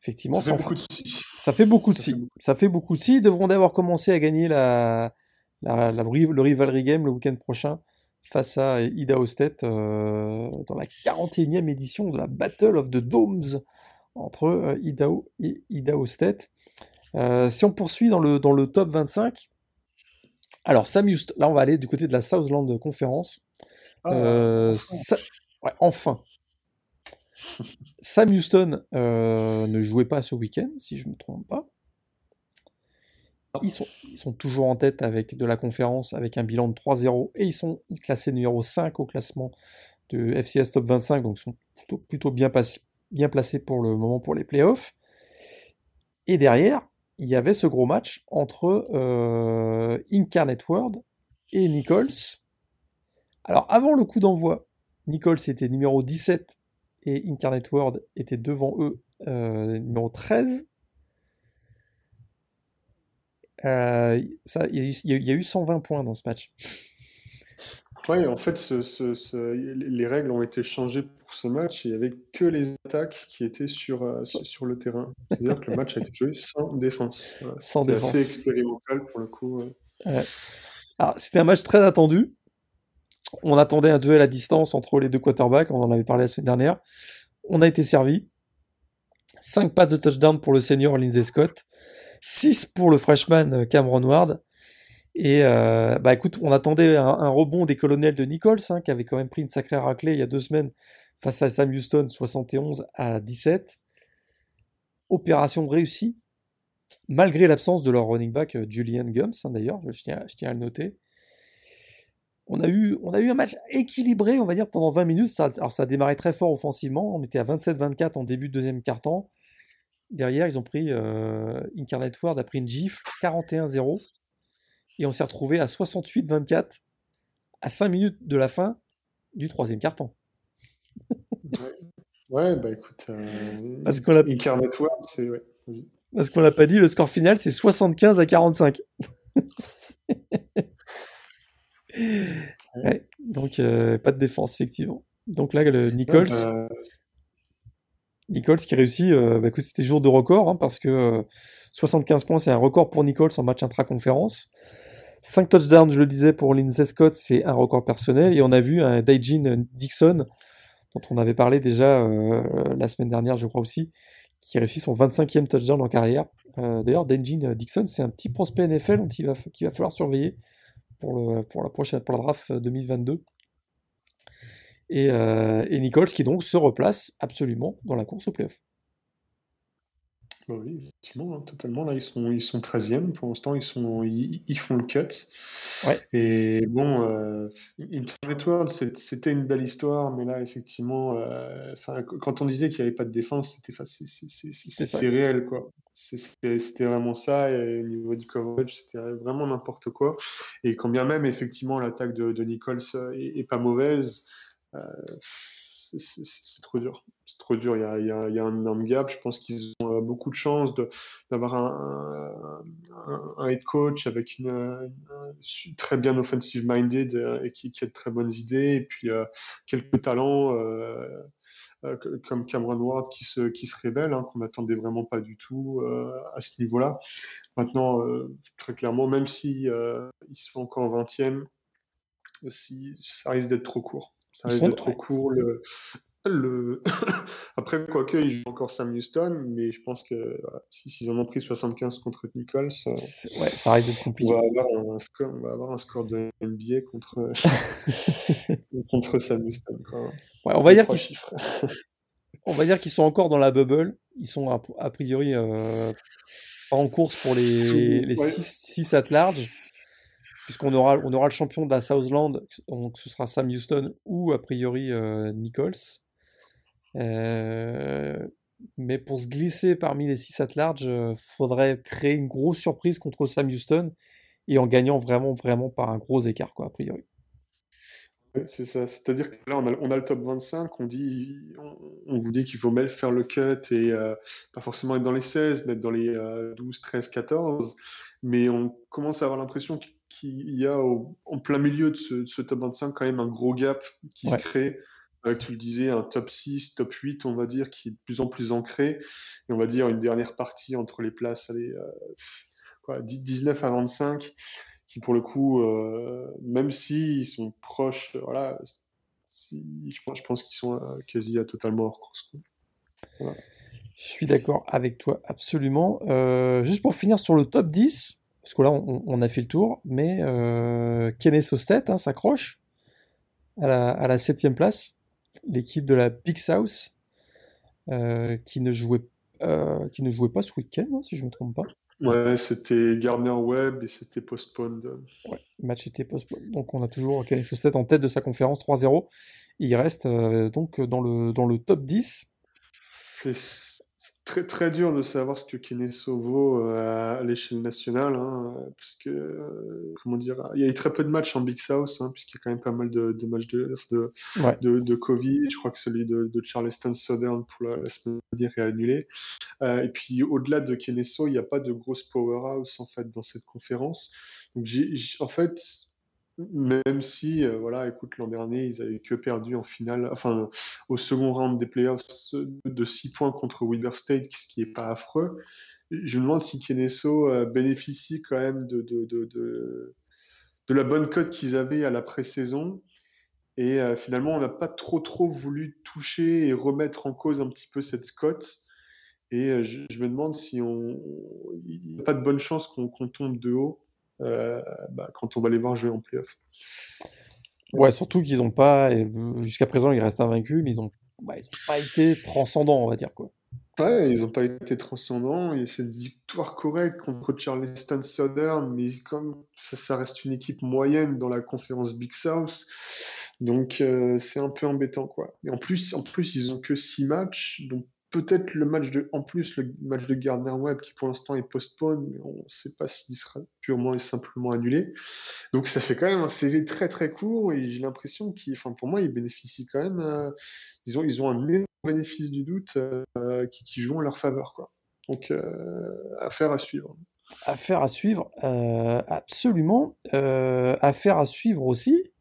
effectivement, Ça fait beaucoup de si. ça fait beaucoup de Ça si. beaucoup. Ça fait beaucoup de si. Ils devront d'avoir commencé à gagner la, la, la le rivalry game le week-end prochain face à Idaho State euh, dans la 41e édition de la Battle of the Domes entre euh, Idaho et State. Euh, si on poursuit dans le, dans le top 25, alors Sam Houston, là on va aller du côté de la Southland Conference. Ah, Euh, enfin. Sa- ouais, enfin. Sam Houston ne jouait pas ce week-end, si je ne me trompe pas. Ils sont, toujours en tête avec de la conférence avec un bilan de 3-0 et ils sont classés numéro 5 au classement de FCS Top 25, donc ils sont plutôt, bien placés pour le moment pour les playoffs. Et derrière, il y avait ce gros match entre euh, Incarnate World et Nichols. Alors avant le coup d'envoi, Nichols était numéro 17 et Incarnate World était devant eux euh, numéro 13. Euh, ça, il y, a eu- il y a eu- il y a eu 120 points dans ce match. Ouais, en fait, ce- ce- ce- les règles ont été changées pour ce match et il n'y avait que les attaques qui étaient sur, euh, sur, sur le terrain. C'est-à-dire que le match a été joué sans défense. Voilà. Sans défense. assez expérimental pour le coup. Ouais. Alors, c'était un match très attendu. On attendait un duel à distance entre les deux quarterbacks, on en avait parlé la semaine dernière. On a été servi. 5 passes de touchdown pour le senior Lindsey Scott, 6 pour le freshman euh, Cameron Ward. Et euh, bah écoute, on attendait un, rebond des colonels de Nichols, hein, qui avait quand même pris une sacrée raclée il y a deux semaines face à Sam Houston, 71 à 17. Opération réussie, malgré l'absence de leur running back euh, Julian Gums, hein, d'ailleurs, je tiens, à le noter. On a, eu, un match équilibré, on va dire, pendant 20 minutes. Alors ça a démarré très fort offensivement. On était à 27-24 en début de deuxième quart-temps. Derrière, ils ont pris. Euh, Incarnate Word a pris une gifle 41-0. Et on s'est retrouvé à 68-24 à 5 minutes de la fin du troisième quart-temps. ouais. bah écoute. Euh, Parce qu'on a... Incarnate Word, c'est. Ouais, Parce qu'on n'a pas dit, le score final, c'est 75 à 45. ouais, donc, euh, pas de défense, effectivement. Donc là, le Nichols. Bah, Nichols qui réussit, euh, bah, c'était jour de record, hein, parce que 75 euh, points, c'est un record pour Nichols en match intra-conférence. 5 touchdowns, je le disais, pour Lindsay Scott, c'est un record personnel. Et on a vu un Daijin Dixon, dont on avait parlé déjà euh, la semaine dernière, je crois aussi, qui réussit son 25e touchdown en carrière. D'ailleurs, Daijin Dixon, c'est un petit prospect NFL dont il va, qu'il va falloir surveiller pour, le, la prochaine pour la draft 2022. Euh, et, Nichols qui donc se replace absolument dans la course au playoff. Bah oui, effectivement, hein, totalement. Là, ils sont, ils sont 13e. Pour l'instant, ils, sont, ils, font le cut. Ouais. Et bon, euh, Internet c'était une belle histoire, mais là, effectivement, euh, quand on disait qu'il n'y avait pas de défense, c'était c'est réel, quoi. C'était vraiment ça. Et au niveau du coverage, c'était vraiment n'importe quoi. Et quand bien même, effectivement, l'attaque de, de Nichols est, est, pas mauvaise, euh, c'est trop dur. C'est trop dur. Il y, a, un énorme gap. Je pense qu'ils ont euh, beaucoup de chance d'avoir un, head coach avec une, très bien offensive minded euh, et qui, a de très bonnes idées. Et puis quelques talents euh, comme Cameron Ward qui se, qui se révèle, hein, qu'on n'attendait vraiment pas du tout à ce niveau-là. Maintenant, très clairement, même si ils sont encore 20e, si, ça risque d'être trop court. Ça risque d'être trop court. Le, le... Après, quoique, ils jouent encore Sam Houston, mais je pense que s'ils en ont pris 75 contre Nichols, ça, ouais, ça risque d'être compliqué. On va, avoir un score, on va avoir un score de NBA contre, contre Sam Houston. Ouais, on va dire qu'ils on va dire qu'ils sont encore dans la bubble. Ils sont a, priori euh, pas en course pour les, les 6 at large puisqu'on aura, on aura le champion de la Southland, donc ce sera Sam Houston ou a priori euh, Nichols. Euh, mais pour se glisser parmi les six at large, euh, faudrait créer une grosse surprise contre Sam Houston et en gagnant vraiment, vraiment par un gros écart, quoi, a priori. c'est ça. C'est-à-dire que là, on a, on a, le top 25, on, dit, on, vous dit qu'il faut même faire le cut et pas forcément être dans les 16, mais être dans les 12, 13, 14. Mais on commence à avoir l'impression y a en plein milieu de ce, top 25 quand même un gros gap qui se crée. Avec, tu le disais, un top 6, top 8, on va dire, qui est de plus en plus ancré. Et on va dire une dernière partie entre les places, allez, euh, quoi, 19 à 25, qui pour le coup, euh, même s'ils sont proches, voilà, je pense, je pense qu'ils sont euh, quasi à totalement hors course. Je suis d'accord avec toi, absolument. juste pour finir sur le top 10, parce que là, on, a fait le tour, mais euh, State hein, s'accroche à la, à la septième place. L'équipe de la Big South, euh, qui, ne jouait, euh, qui ne jouait pas ce week-end, hein, si je ne me trompe pas. Ouais, c'était Gardner Webb et c'était postponed. Ouais, le match était postponed. Donc on a toujours Kennesaw State en tête de sa conférence 3-0. Il reste euh, donc dans le, dans le top 10 très, très dur de savoir ce que Keneso vaut euh, à l'échelle nationale, hein, puisque, euh, comment dire, il y a eu très peu de matchs en Big South, hein, puisqu'il y a quand même pas mal de, matchs de, de, de, Covid. Je crois que celui de, Charleston Southern pour la, semaine dernière est annulé. Euh, et puis, au-delà de Keneso, il n'y a pas de grosse powerhouse, en fait, dans cette conférence. Donc, j'ai, en fait, même si, euh, voilà, écoute, l'an dernier, ils avaient que perdu en finale, enfin, au second round des playoffs de 6 points contre Weber State, ce qui n'est pas affreux. Je me demande si Keneso euh, bénéficie quand même de, de, de, de, la bonne cote qu'ils avaient à la pré-saison. Et euh, finalement, on n'a pas trop, trop voulu toucher et remettre en cause un petit peu cette cote. Et je, me demande si on. N'y a pas de bonne chance qu'on tombe de haut euh, bah, quand on va les voir jouer en playoff. Ouais, surtout qu'ils n'ont pas, jusqu'à présent, ils restent invaincus, mais ils n'ont bah, pas été transcendants, on va dire. quoi. Ouais, ils n'ont pas été transcendants. Il y a cette victoire correcte contre Charleston Southern, mais comme ça, reste une équipe moyenne dans la conférence Big South, donc euh, c'est un peu embêtant, quoi. Et en plus, en plus, ils ont que six matchs, donc peut-être le match de, en plus le match de Gardner Webb qui pour l'instant est postpone, mais on ne sait pas s'il sera purement et simplement annulé. Donc ça fait quand même un CV très très court et j'ai l'impression qu'il, pour moi, ils bénéficient quand même, euh, ils ont ils ont un énorme bénéfice du doute euh, qui, qui joue en leur faveur quoi. Donc euh, affaire à suivre. Affaire à suivre, absolument. affaire à suivre aussi.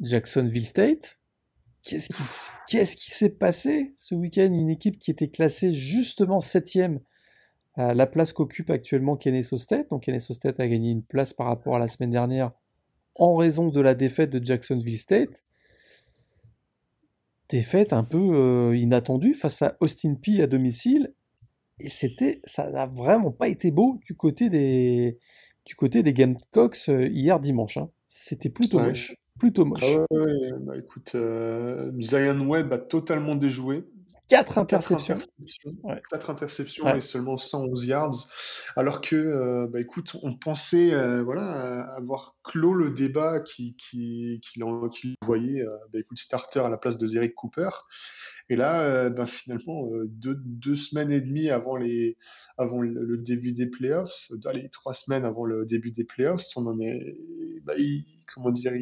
Jacksonville State Qu'est-ce qui s'est passé ce week-end? Une équipe qui était classée justement septième à la place qu'occupe actuellement Kennesaw State. Donc Kennesaw State a gagné une place par rapport à la semaine dernière en raison de la défaite de Jacksonville State. Défaite un peu euh, inattendue face à Austin P à domicile. Et c'était, ça n'a vraiment pas été beau du côté des, du côté des Gamecocks euh, hier dimanche. Hein. C'était plutôt moche plutôt moche. Ah ouais, bah écoute, euh, Zion Webb a totalement déjoué. Quatre interceptions. Quatre interceptions, et seulement 111 yards. Alors que, euh, bah écoute, on pensait euh, voilà, avoir clos le débat qui, qui, qui, voyait bah écoute, starter à la place de Zeric Cooper. Et là, euh, ben, finalement, euh, deux, deux, semaines et demie avant, les, avant le, début des playoffs, allez, trois semaines avant le début des playoffs, on en est, ben, comment dire,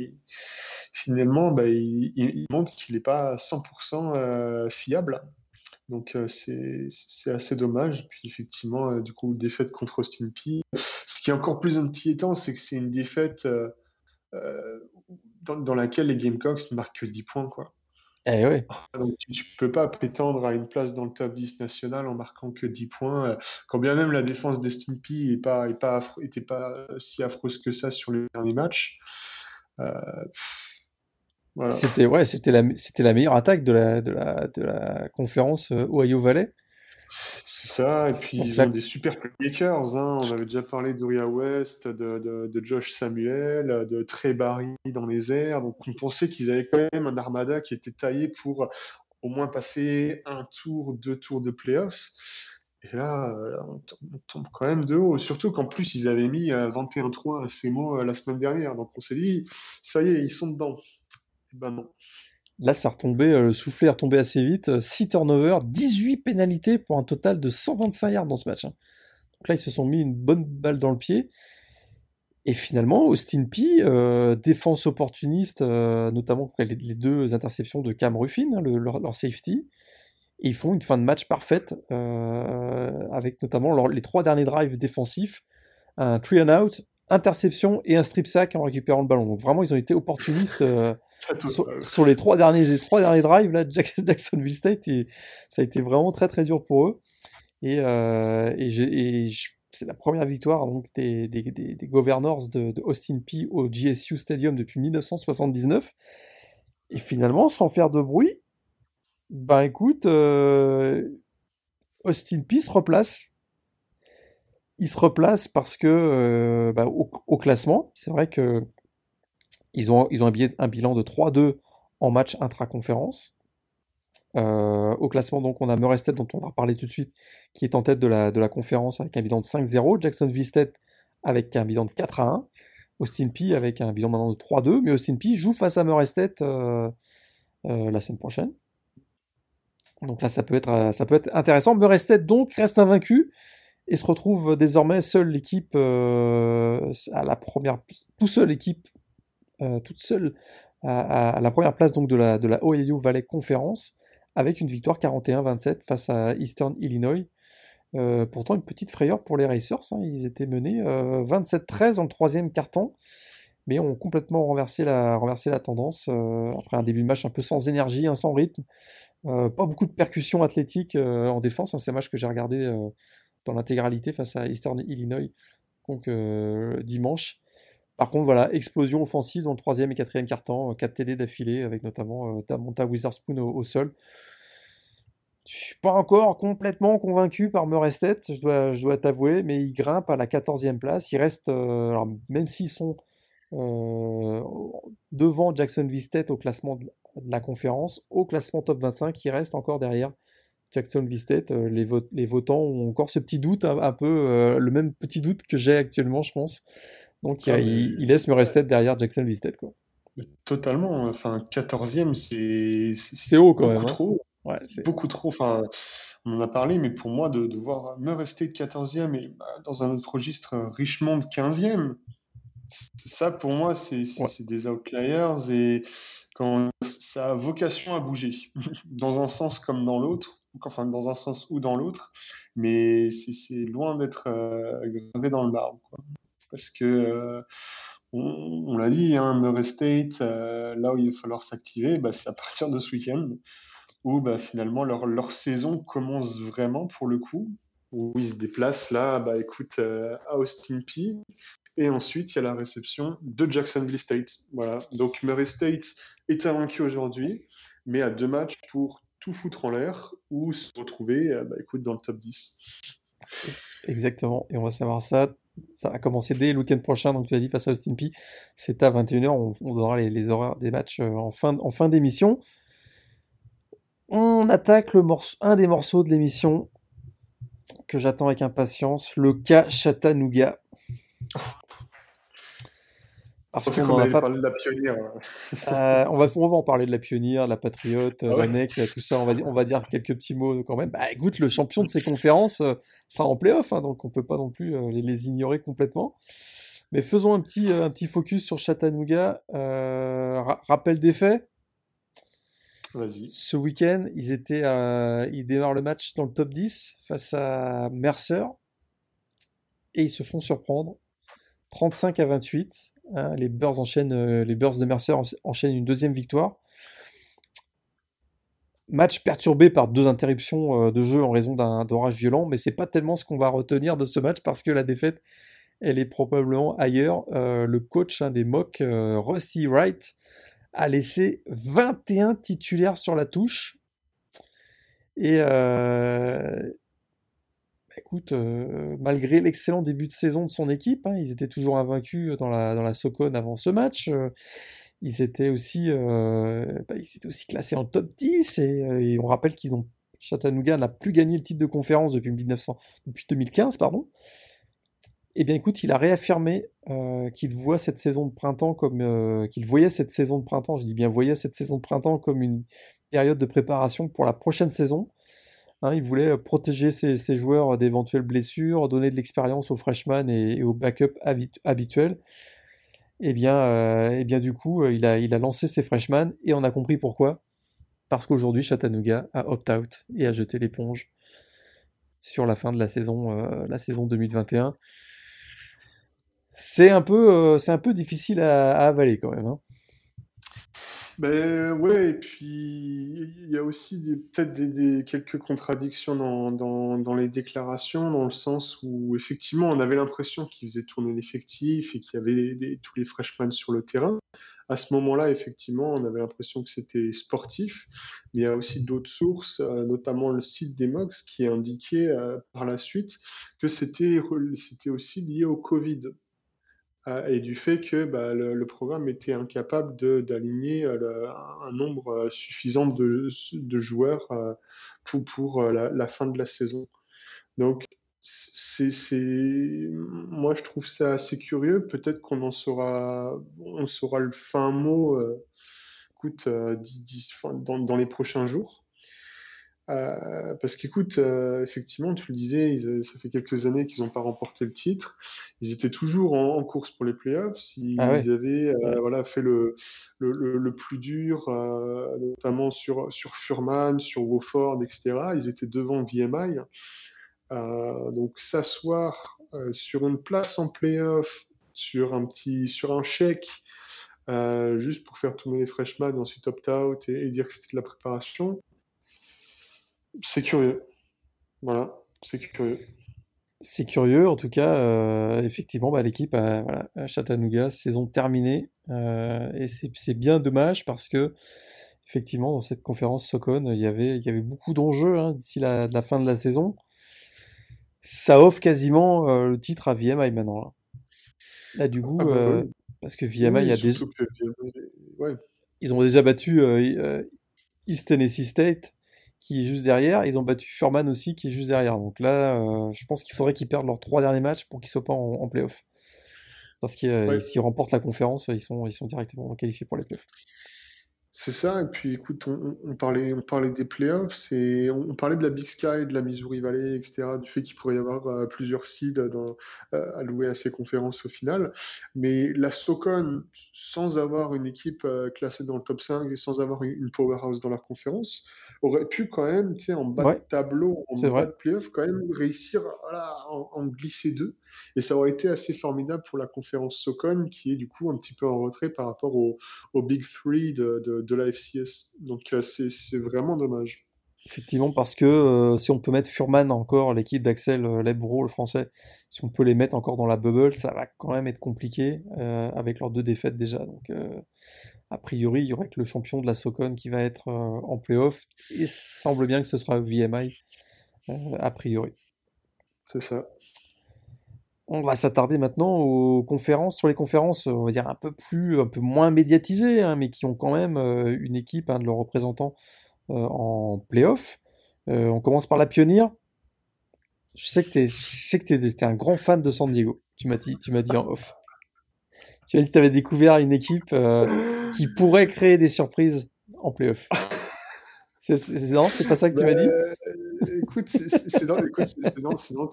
finalement, ben, il, montre qu'il n'est pas 100% euh, fiable. Donc c'est assez dommage. Puis effectivement, du coup, défaite contre Austin P. Ce qui est encore plus inquiétant, c'est que c'est une défaite dans, dans, laquelle les Gamecocks ne marquent que 10 points. Quoi. Eh. Ah, donc, tu ne peux pas prétendre à une place dans le top 10 national en marquant que 10 points, euh, quand bien même la défense des Stimpy n'était pas, pas, était pas si affreuse que ça sur les derniers matchs. Euh, c'était ouais, c'était la, la meilleure attaque de la, de la, de la conférence euh, Ohio Valley. C'est ça, et puis ils ont des super playmakers. Hein. On avait déjà parlé d'Uria West, de, de, Josh Samuel, de Trey Barry dans les airs. Donc on pensait qu'ils avaient quand même un armada qui était taillé pour au moins passer un tour, deux tours de playoffs. Et là, euh, on tombe quand même de haut. Surtout qu'en plus, ils avaient mis 21-3 à ces mots euh, la semaine dernière. Donc on s'est dit, ça y est, ils sont dedans. Et ben non. Là, ça euh, le soufflet est retombé assez vite. 6 turnovers, 18 pénalités pour un total de 125 yards dans ce match. Hein. Donc là, ils se sont mis une bonne balle dans le pied. Et finalement, Austin P, euh, défense opportuniste, euh, notamment les, deux interceptions de Cam Ruffin, hein, leur, safety. Et ils font une fin de match parfaite, avec notamment les trois derniers drives défensifs, un three and out, interception et un strip sack en récupérant le ballon. Donc vraiment, ils ont été opportunistes sur, les trois derniers, trois derniers drives, là, Jacksonville State, et ça a été vraiment très très dur pour eux. Et, euh, et, c'est la première victoire donc, des, des, des, Governors de, Austin P au GSU Stadium depuis 1979. Et finalement, sans faire de bruit, ben écoute, euh, Austin P se replace. Il se replace parce que euh, ben, au, classement, c'est vrai que ils ont, un, bilan de 3-2 en match intra-conférence. Euh, au classement, donc, on a Murray State, dont on va parler tout de suite, qui est en tête de la, conférence avec un bilan de 5-0. Jacksonville State avec un bilan de 4-1. Austin P avec un bilan maintenant de 3-2. Mais Austin P joue face à Murray State euh, euh, la semaine prochaine. Donc là, ça peut être, intéressant. Murray State, donc, reste invaincu et se retrouve désormais seule l'équipe à la première, tout seul équipe euh, toute seule à, la première place donc de la, de la OAU Valley Conference avec une victoire 41-27 face à Eastern Illinois. Euh, pourtant une petite frayeur pour les Racers, hein. ils étaient menés 27-13 euh, dans le troisième quart-temps, mais ont complètement renversé la, renversé la tendance après un début de match un peu sans énergie, hein, sans rythme, pas beaucoup de percussions athlétiques en défense, hein, c'est un match que j'ai regardé dans l'intégralité face à Eastern Illinois donc dimanche. Par contre, voilà, explosion offensive dans le troisième et quatrième quart-temps, 4 TD d'affilée, avec notamment euh, Monta Witherspoon au, sol. Je suis pas encore complètement convaincu par Murray je dois, t'avouer, mais il grimpe à la 14e place. Il reste, euh, même s'ils sont euh, devant Jacksonville State au classement de la conférence, au classement top 25, il reste encore derrière Jacksonville State. les, les, votants ont encore ce petit doute, un peu le même petit doute que j'ai actuellement, je pense. Donc il, il, laisse rester derrière Jacksonville State. Quoi. Totalement. Enfin, 14e, c'est. C'est haut quand même. Hein. Trop. beaucoup trop. Enfin, on en a parlé, mais pour moi, de, de voir Murray State 14e et bah, dans un autre registre, Richmond 15e, ça pour moi, c'est des outliers et quand ça a vocation à bouger, dans un sens comme dans l'autre, enfin dans un sens ou dans l'autre, mais c'est loin d'être euh, gravé dans le marbre. Parce que, euh, on, l'a dit, hein, Murray State, euh, là où il va falloir s'activer, bah, c'est à partir de ce week-end, où bah, finalement leur, saison commence vraiment pour le coup, où ils se déplacent là, bah, écoute, à Austin P et ensuite, il y a la réception de Jacksonville State. Voilà. Donc Murray State est invaincu aujourd'hui, mais à deux matchs pour tout foutre en l'air ou se retrouver euh, bah, écoute, dans le top 10. Exactement. Et on va savoir ça. Ça va commencer dès le week-end prochain. Donc tu as dit face à Austin P. C'est à 21h. On, on donnera les, horaires des matchs euh, en fin, en fin d'émission. On attaque le morceau, un des morceaux de l'émission que j'attends avec impatience, le cas Chattanooga. Parce qu'on on pas de la pionnière. Euh, on, va, on va en parler de la pionnière, de la patriote, ah la NEC, tout ça. On va, on va dire quelques petits mots quand même. Bah, écoute, le champion de ces conférences, euh, ça en playoff, hein, donc on peut pas non plus euh, les, les, ignorer complètement. Mais faisons un petit, un petit focus sur Chattanooga. rappel des faits. Ce week-end, ils étaient, ils démarrent le match dans le top 10 face à Mercer et ils se font surprendre 35 à 28. Hein, euh, les Bears de Mercer enchaînent une deuxième victoire. Match perturbé par deux interruptions euh, de jeu en raison d'un orage violent, mais c'est pas tellement ce qu'on va retenir de ce match parce que la défaite, elle est probablement ailleurs. Euh, le coach des Mocks, Rusty Wright, a laissé 21 titulaires sur la touche. Et, écoute, euh, malgré l'excellent début de saison de son équipe, hein, ils étaient toujours invaincus dans la, dans la Socon avant ce match. Euh, ils étaient aussi, euh, bah, ils étaient aussi classés en top 10 et, on rappelle qu'ils ont Chattanooga n'a plus gagné le titre de conférence depuis 1900, depuis 2015, pardon. Eh bien, écoute, il a réaffirmé qu'il voit cette saison de printemps comme qu'il voyait cette saison de printemps. Je dis bien voyait cette saison de printemps comme une période de préparation pour la prochaine saison. Hein, il voulait euh, protéger ses, joueurs d'éventuelles blessures, donner de l'expérience aux freshmen et, aux backups habituels. Et eh bien, euh, eh bien du coup, euh, il a, lancé ses freshmen et on a compris pourquoi. Parce qu'aujourd'hui, Chattanooga a opt-out et a jeté l'éponge sur la fin de la saison, la saison 2021. C'est un peu, c'est un peu difficile à, avaler quand même. Hein. Ben ouais, et puis il y a aussi peut-être des, quelques contradictions dans, dans, les déclarations, dans le sens où effectivement on avait l'impression qu'il faisait tourner l'effectif et qu'il y avait tous les freshmen sur le terrain. À ce moment-là, effectivement, on avait l'impression que c'était sportif, mais il y a aussi d'autres sources, euh, notamment le site des MOX, qui indiquait euh, par la suite que c'était aussi lié au Covid. Euh, et du fait que bah, le, programme était incapable d'aligner euh, un nombre euh, suffisant de, de joueurs pour, pour la, fin de la saison. Donc, c'est, moi, je trouve ça assez curieux. Peut-être qu'on en saura, on saura le fin mot écoute, dans, dans, les prochains jours. Euh, parce qu'écoute, euh, effectivement, tu le disais, ça fait quelques années qu'ils n'ont pas remporté le titre. Ils étaient toujours en, course pour les playoffs. Ils, ah avaient euh, voilà, fait le, le, le, plus dur, notamment sur, sur Furman, sur Wofford, etc. Ils étaient devant VMI. donc s'asseoir sur une place en playoff, sur un petit, sur un chèque, juste pour faire tourner les freshmen, ensuite opt-out et, et dire que c'était de la préparation c'est curieux. Voilà, c'est curieux. C'est curieux, en tout cas, euh, effectivement, bah, l'équipe voilà, Chattanooga, saison terminée, euh, et c'est bien dommage parce que, effectivement, dans cette conférence Socon, il y avait, il y avait beaucoup d'enjeux hein, d'ici la, la, fin de la saison. Ça offre quasiment euh, le titre à VMI maintenant. Là, du coup, ah bah parce que VMI a des... Ils ont déjà battu East Tennessee State qui est juste derrière. Ils ont battu Furman aussi, qui est juste derrière. Donc là, euh, je pense qu'il faudrait qu'ils perdent leurs trois derniers matchs pour qu'ils soient pas en, playoff. Parce que s'ils remportent la conférence, ils sont, ils sont directement qualifiés pour les playoffs. C'est ça, et puis écoute, on, on- parlait, on parlait des playoffs, on, on parlait de la Big Sky, de la Missouri Valley, etc., du fait qu'il pourrait y avoir euh, plusieurs seeds euh, alloués à ces conférences au final. Mais la SoCon, sans avoir une équipe euh, classée dans le top 5 et sans avoir une, powerhouse dans leur conférence, aurait pu quand même, tu sais, en bas de tableau, en bas vrai. de playoff, quand même réussir voilà, à en, en glisser deux. Et ça aurait été assez formidable pour la conférence SoCon, qui est du coup un petit peu en retrait par rapport au au Big Three de, de, de la FCS. Donc euh, c'est vraiment dommage. Effectivement, parce que euh, si on peut mettre Furman encore, l'équipe d'Axel euh, Lebvro, le français, si on peut les mettre encore dans la bubble, ça va quand même être compliqué euh, avec leurs deux défaites déjà. Donc, euh, a priori, il y aurait que le champion de la Socon qui va être en playoff. Et semble bien que ce sera VMI, a priori. C'est ça. On va s'attarder maintenant aux conférences, sur les conférences, on va dire un peu plus, un peu moins médiatisées, hein, mais qui ont quand même euh, une équipe, un de leurs représentants euh, en playoff. Euh, on commence par la pionnière. Je sais que t'es, t'es un grand fan de San Diego. Tu m'as dit, tu dit en off. Tu m'as dit que t'avais découvert une équipe qui pourrait créer des surprises en playoff. C'est, non, c'est pas ça que tu m'as dit? Écoute, c'est dans, dans, dans-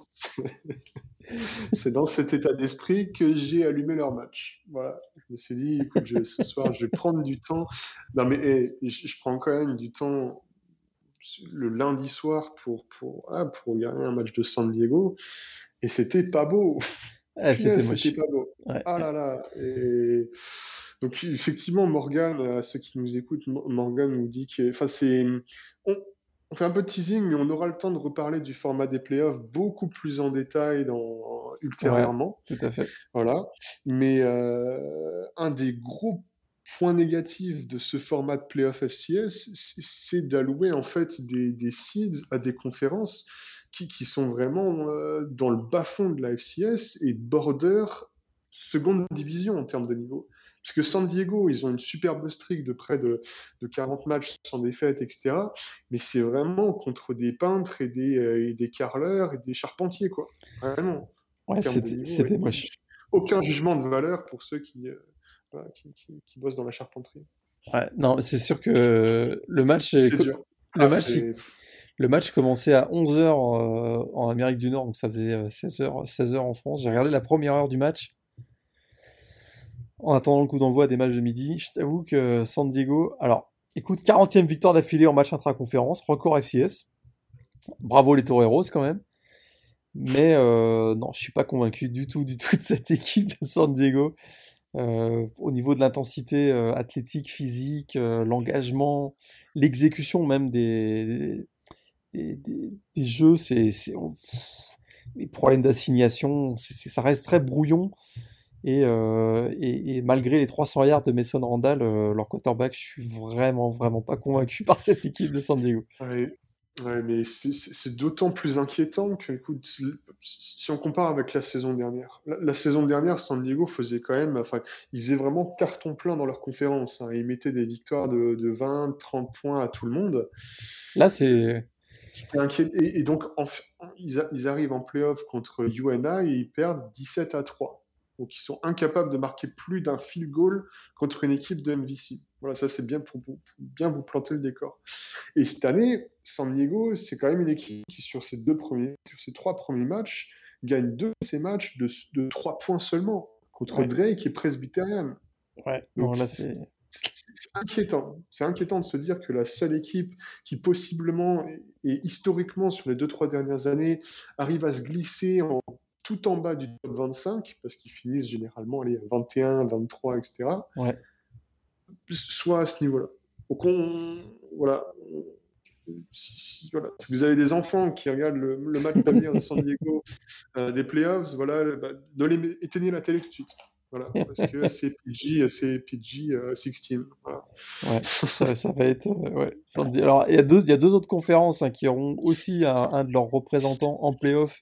dans cet état d'esprit que j'ai allumé leur match. Voilà. Je me suis dit, écoute, je- ce soir, je vais prendre du temps. Non, mais je, je prends quand même du temps le lundi soir pour, pour, ah, pour regarder un match de San Diego. Et c'était pas beau. Ah, c'était pas beau. Ouais. Ah là là. Et donc effectivement, Morgan, à ceux qui nous écoutent, Mo- Morgan nous dit que, enfin c'est, on, on fait un peu de teasing, mais on aura le temps de reparler du format des playoffs beaucoup plus en détail dans, Ouais, ultérieurement. tout à fait. Voilà. Mais euh, un des gros points négatifs de ce format de playoff FCS, c'est d'allouer en fait des, des seeds à des conférences qui, qui sont vraiment euh, dans le bas-fond de la FCS et border seconde division en termes de niveau. Parce que San Diego, ils ont une superbe streak de près de, de 40 matchs sans défaite, etc. Mais c'est vraiment contre des peintres et des, euh, et des carreleurs et des charpentiers, quoi. Vraiment Ouais, c'était, moche. aucun jugement de valeur pour ceux qui, euh, voilà, qui, qui- qui bossent dans la charpenterie. Ouais, non, c'est sûr que le match, est C'est co- dur. le Ah, match, Le match commençait à 11h en Amérique du Nord, donc ça faisait 16h, 16h en France. J'ai regardé la première heure du match en attendant le coup d'envoi des matchs de midi. Je t'avoue que San Diego, alors écoute, 40e victoire d'affilée en match intra-conférence, record FCS. Bravo les Toreros quand même. Mais euh, non, je suis pas convaincu du tout, du tout de cette équipe de San Diego. Euh, au niveau de l'intensité euh, athlétique, physique, l'engagement, l'exécution même des, des, des- jeux, c'est, les problèmes d'assignation, ça reste très brouillon. Et, euh, et, et malgré les 300 yards de Mason Randall, euh, leur quarterback, je suis vraiment, vraiment pas convaincu par cette équipe de San Diego. ouais, ouais, mais c'est d'autant plus inquiétant que, écoute, si on compare avec la saison dernière, la, la saison dernière, San Diego faisait quand même, enfin, ils faisaient vraiment carton plein dans leur conférence. hein. Ils mettaient des victoires de, de 20, 30 points à tout le monde. Là, c'est, Et, et donc, en ils, a- ils arrivent en playoff contre UNA et ils perdent 17 à 3. Donc, ils sont incapables de marquer plus d'un field goal contre une équipe de MVC. Voilà, ça, c'est bien pour, bien vous planter le décor. Et cette année, San Diego, c'est quand même une équipe qui, sur ces deux premiers, sur ces trois premiers matchs, gagne deux de ces matchs de, de trois points seulement contre Ouais. Drake et Presbyterian. ouais, Donc, là, c'est, c'est inquiétant. C'est inquiétant de se dire que la seule équipe qui possiblement et, et historiquement sur les deux trois dernières années arrive à se glisser en, tout en bas du top 25 parce qu'ils finissent généralement allez, 21, 23, etc. ouais. Soit à ce niveau-là. Donc on, voilà. Si, si- voilà. Si vous avez des enfants qui regardent le, le match d'avenir de San Diego euh, des playoffs, voilà, bah, ne les éteignez la télé tout de suite. Voilà, parce que c'est PG, c'est PG euh, 16. Voilà. Ouais, ça, ça va être. euh, ouais. Alors, il y a deux, il y a deux autres conférences hein, qui auront aussi un, un de leurs représentants en playoff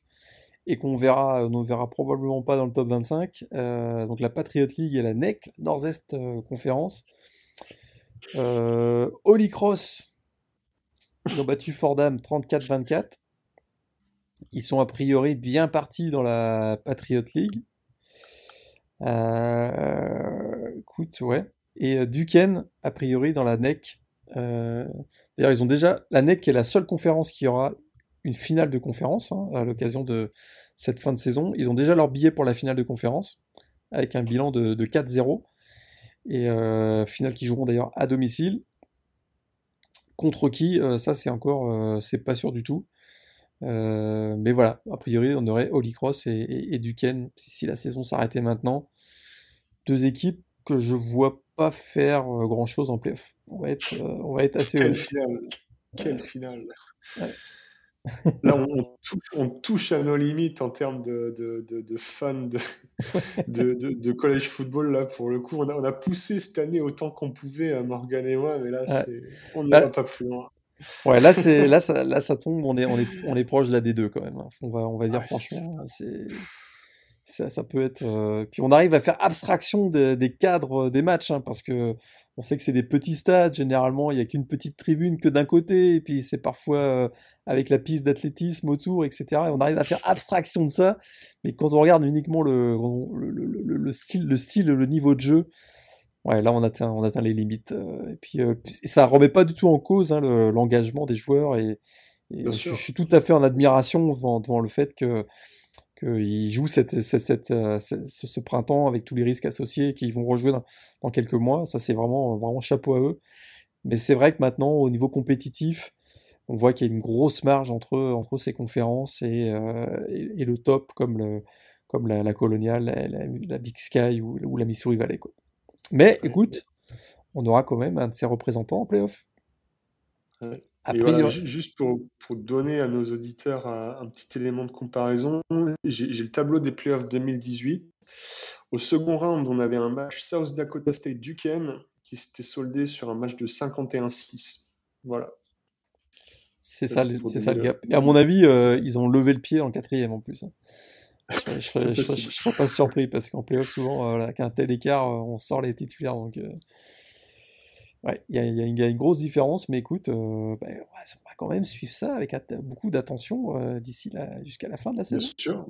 et qu'on verra, on ne verra probablement pas dans le top 25. Euh, donc la Patriot League et la NEC, Nord-Est euh, Conférence. Euh, Holy Cross, ils ont battu Fordham 34-24. Ils sont a priori bien partis dans la Patriot League. Euh, écoute, ouais. et Duquesne, a priori, dans la NEC. D'ailleurs, ils ont déjà la NEC est la seule conférence qui aura une finale de conférence hein, à l'occasion de cette fin de saison. Ils ont déjà leur billet pour la finale de conférence avec un bilan de, 4-0 et euh, finale qui joueront d'ailleurs à domicile. Contre qui, euh, ça c'est encore, euh, c'est pas sûr du tout. mais voilà, a priori on aurait Holy Cross et, et, Duquesne si la saison s'arrêtait maintenant. Deux équipes que je vois pas faire grand chose en playoff. On va être, on va être assez Quelle finale Quelle finale Là, on touche, à nos limites en termes de, fans de, college football. Là, pour le coup, on a, poussé cette année autant qu'on pouvait, à Morgan et moi, mais là, on n'y va pas plus loin. Ouais, là, c'est, là, ça, là, ça tombe, on est, on est, on est proche de la D2 quand même. Hein. On va, on va dire franchement, c'est, ça, ça, peut être. Euh, puis on arrive à faire abstraction des cadres euh, des matchs, hein, parce que on sait que c'est des petits stades. Généralement, il n'y a qu'une petite tribune que d'un côté, et puis c'est parfois euh, avec la piste d'athlétisme autour, etc. Et on arrive à faire abstraction de ça. Mais quand on regarde uniquement le, le, le, le style, le style, le niveau de jeu, ouais, là on atteint, on atteint les limites. et puis ça remet pas du tout en cause hein, l'engagement des joueurs. Et, je, je, suis tout à fait en admiration devant, devant le fait que qu'ils jouent cette, cette, euh, ce, printemps avec tous les risques associés qu'ils vont rejouer dans, quelques mois. Ça, c'est vraiment, vraiment chapeau à eux. Mais c'est vrai que maintenant, au niveau compétitif, on voit qu'il y a une grosse marge entre, entre ces conférences et, euh, et, le top comme, le, comme la, la Colonial, la, Big Sky ou, la Missouri Valley. Quoi. Mais écoute, on aura quand même un de ces représentants en playoff juste pour, pour, donner à nos auditeurs un, petit élément de comparaison, j'ai le tableau des playoffs 2018. Au second round, on avait un match South Dakota State Duquesne qui s'était soldé sur un match de 51-6. Voilà. C'est ça, c'est ça le gap. Et à mon avis, euh, ils ont levé le pied en quatrième en plus. Hein. Je ne serais pas surpris parce qu'en playoff, souvent, euh, avec un tel écart, euh, on sort les titulaires. Donc, Ouais, il y, y, a une grosse différence, mais écoute, euh, bah, on va quand même suivre ça avec beaucoup d'attention euh, d'ici jusqu'à la fin de la saison. Bien sûr.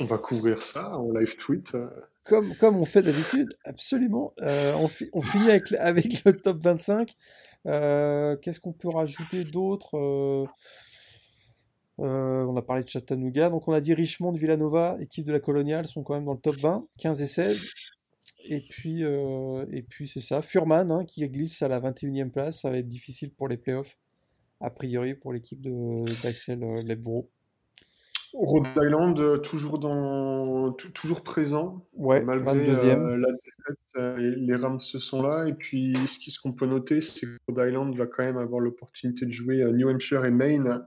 On va couvrir ça en live tweet. Euh. Comme, comme on fait d'habitude, absolument. on, on, finit avec, avec le top 25. Qu'est-ce qu'on peut rajouter d'autre On a parlé de Chattanooga. Donc on a dit Richmond, Villanova, équipe de la Coloniale, sont quand même dans le top 20, 15 et 16. Et puis, euh, et puis c'est ça. Furman hein, qui glisse à la 21e place. Ça va être difficile pour les playoffs, a priori, pour l'équipe d'Axel euh, Lebvro. Rhode Island, euh, toujours, dans, toujours présent. Ouais, malgré 22e. la défaite, les Rams se sont là. Et puis, ce qu'on peut noter, c'est que Rhode Island va quand même avoir l'opportunité de jouer à New Hampshire et Maine,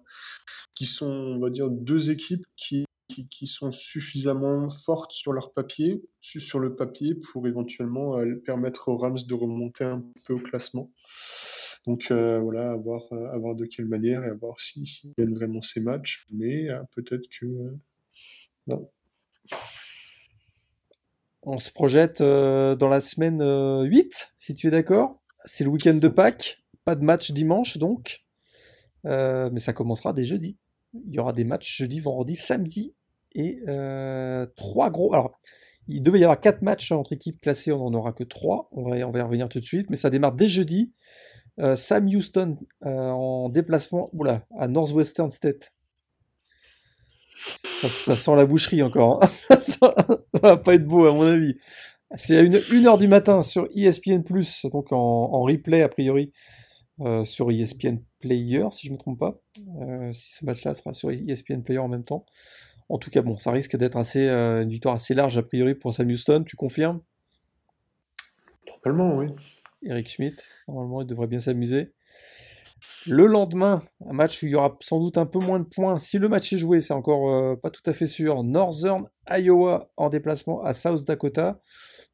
qui sont, on va dire, deux équipes qui qui, sont suffisamment fortes sur leur papier, sur le papier, pour éventuellement euh, permettre aux Rams de remonter un peu au classement. Donc euh, voilà, à voir, euh, de quelle manière et à voir s'ils si, gagnent vraiment ces matchs. Mais peut-être que. non. On se projette dans la semaine 8, si tu es d'accord. C'est le week-end de Pâques. Pas de match dimanche donc. mais ça commencera dès jeudi. Il y aura des matchs jeudi, vendredi, samedi et euh, trois gros. Alors, il devait y avoir quatre matchs entre équipes classées, on n'en aura que trois. On va, on va y revenir tout de suite, mais ça démarre dès jeudi. Euh, Sam Houston euh, en déplacement oula, à Northwestern State. Ça, sent la boucherie encore. Hein. ça, va pas être beau à mon avis. C'est à 1 heure du matin sur ESPN+, donc en, replay a priori sur ESPN Player, si je me trompe pas. si ce match-là sera sur ESPN Player en même temps. En tout cas, bon, ça risque d'être assez, euh, une victoire assez large a priori pour Sam Houston. Tu confirmes? Normalement, oui. Eric Schmidt, normalement, il devrait bien s'amuser. Le lendemain, un match où il y aura sans doute un peu moins de points. Si le match est joué, c'est encore euh, pas tout à fait sûr. Northern Iowa en déplacement à South Dakota.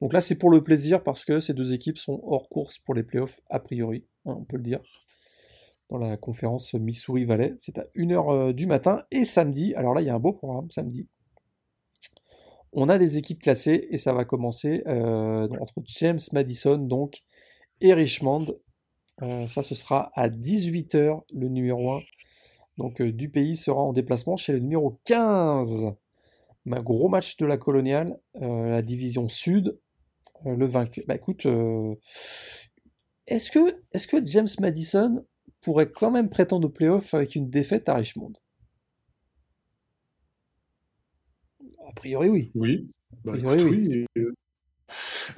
Donc là, c'est pour le plaisir parce que ces deux équipes sont hors course pour les playoffs, a priori, hein, on peut le dire dans la conférence Missouri Valley. C'est à 1h euh, du matin et samedi. Alors là, il y a un beau programme samedi. On a des équipes classées et ça va commencer euh, entre James Madison donc et Richmond. Euh, ça, ce sera à 18h le numéro 1 donc, du pays sera en déplacement chez le numéro 15. Un gros match de la coloniale, la division sud. le vainqueur. Bah écoute, est-ce que, est que James Madison pourrait quand même prétendre au playoff avec une défaite à Richmond A priori, oui. Oui. A priori, oui.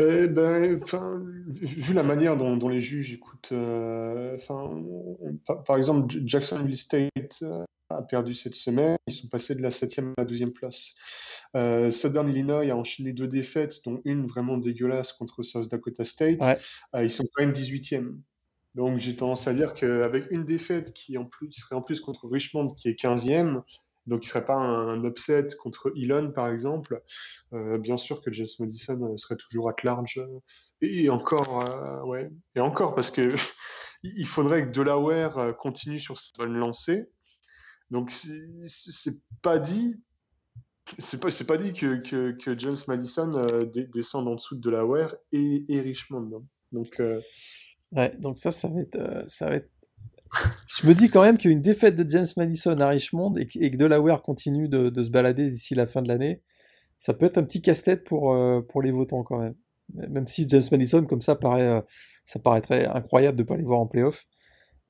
Euh, ben, vu la manière dont, les juges écoutent, euh, par, exemple, Jacksonville State euh, a perdu cette semaine, ils sont passés de la 7e à la 12e place. Southern Illinois a enchaîné deux défaites, dont une vraiment dégueulasse contre South Dakota State. ils sont quand même 18e. Donc j'ai tendance à dire qu'avec une défaite qui en plus, serait en plus contre Richmond, qui est 15e, donc il ne serait pas un, upset contre Elon, par exemple. Euh, bien sûr que James Madison euh, serait toujours à large. Et encore, euh, ouais. Et encore, parce que il faudrait que Delaware continue sur cette bonne lancée. Donc c'est pas dit. C'est pas, pas dit que, James Madison descende en dessous de Delaware et, et Richmond. Hein. Donc, ouais, donc ça, ça va être, ça va être je me dis quand même qu'une défaite de James Madison à Richmond et, que Delaware continue de, se balader d'ici la fin de l'année, ça peut être un petit casse-tête pour, euh, pour les votants quand même. Même si James Madison, comme ça, paraît, euh, ça paraîtrait incroyable de ne pas les voir en playoff.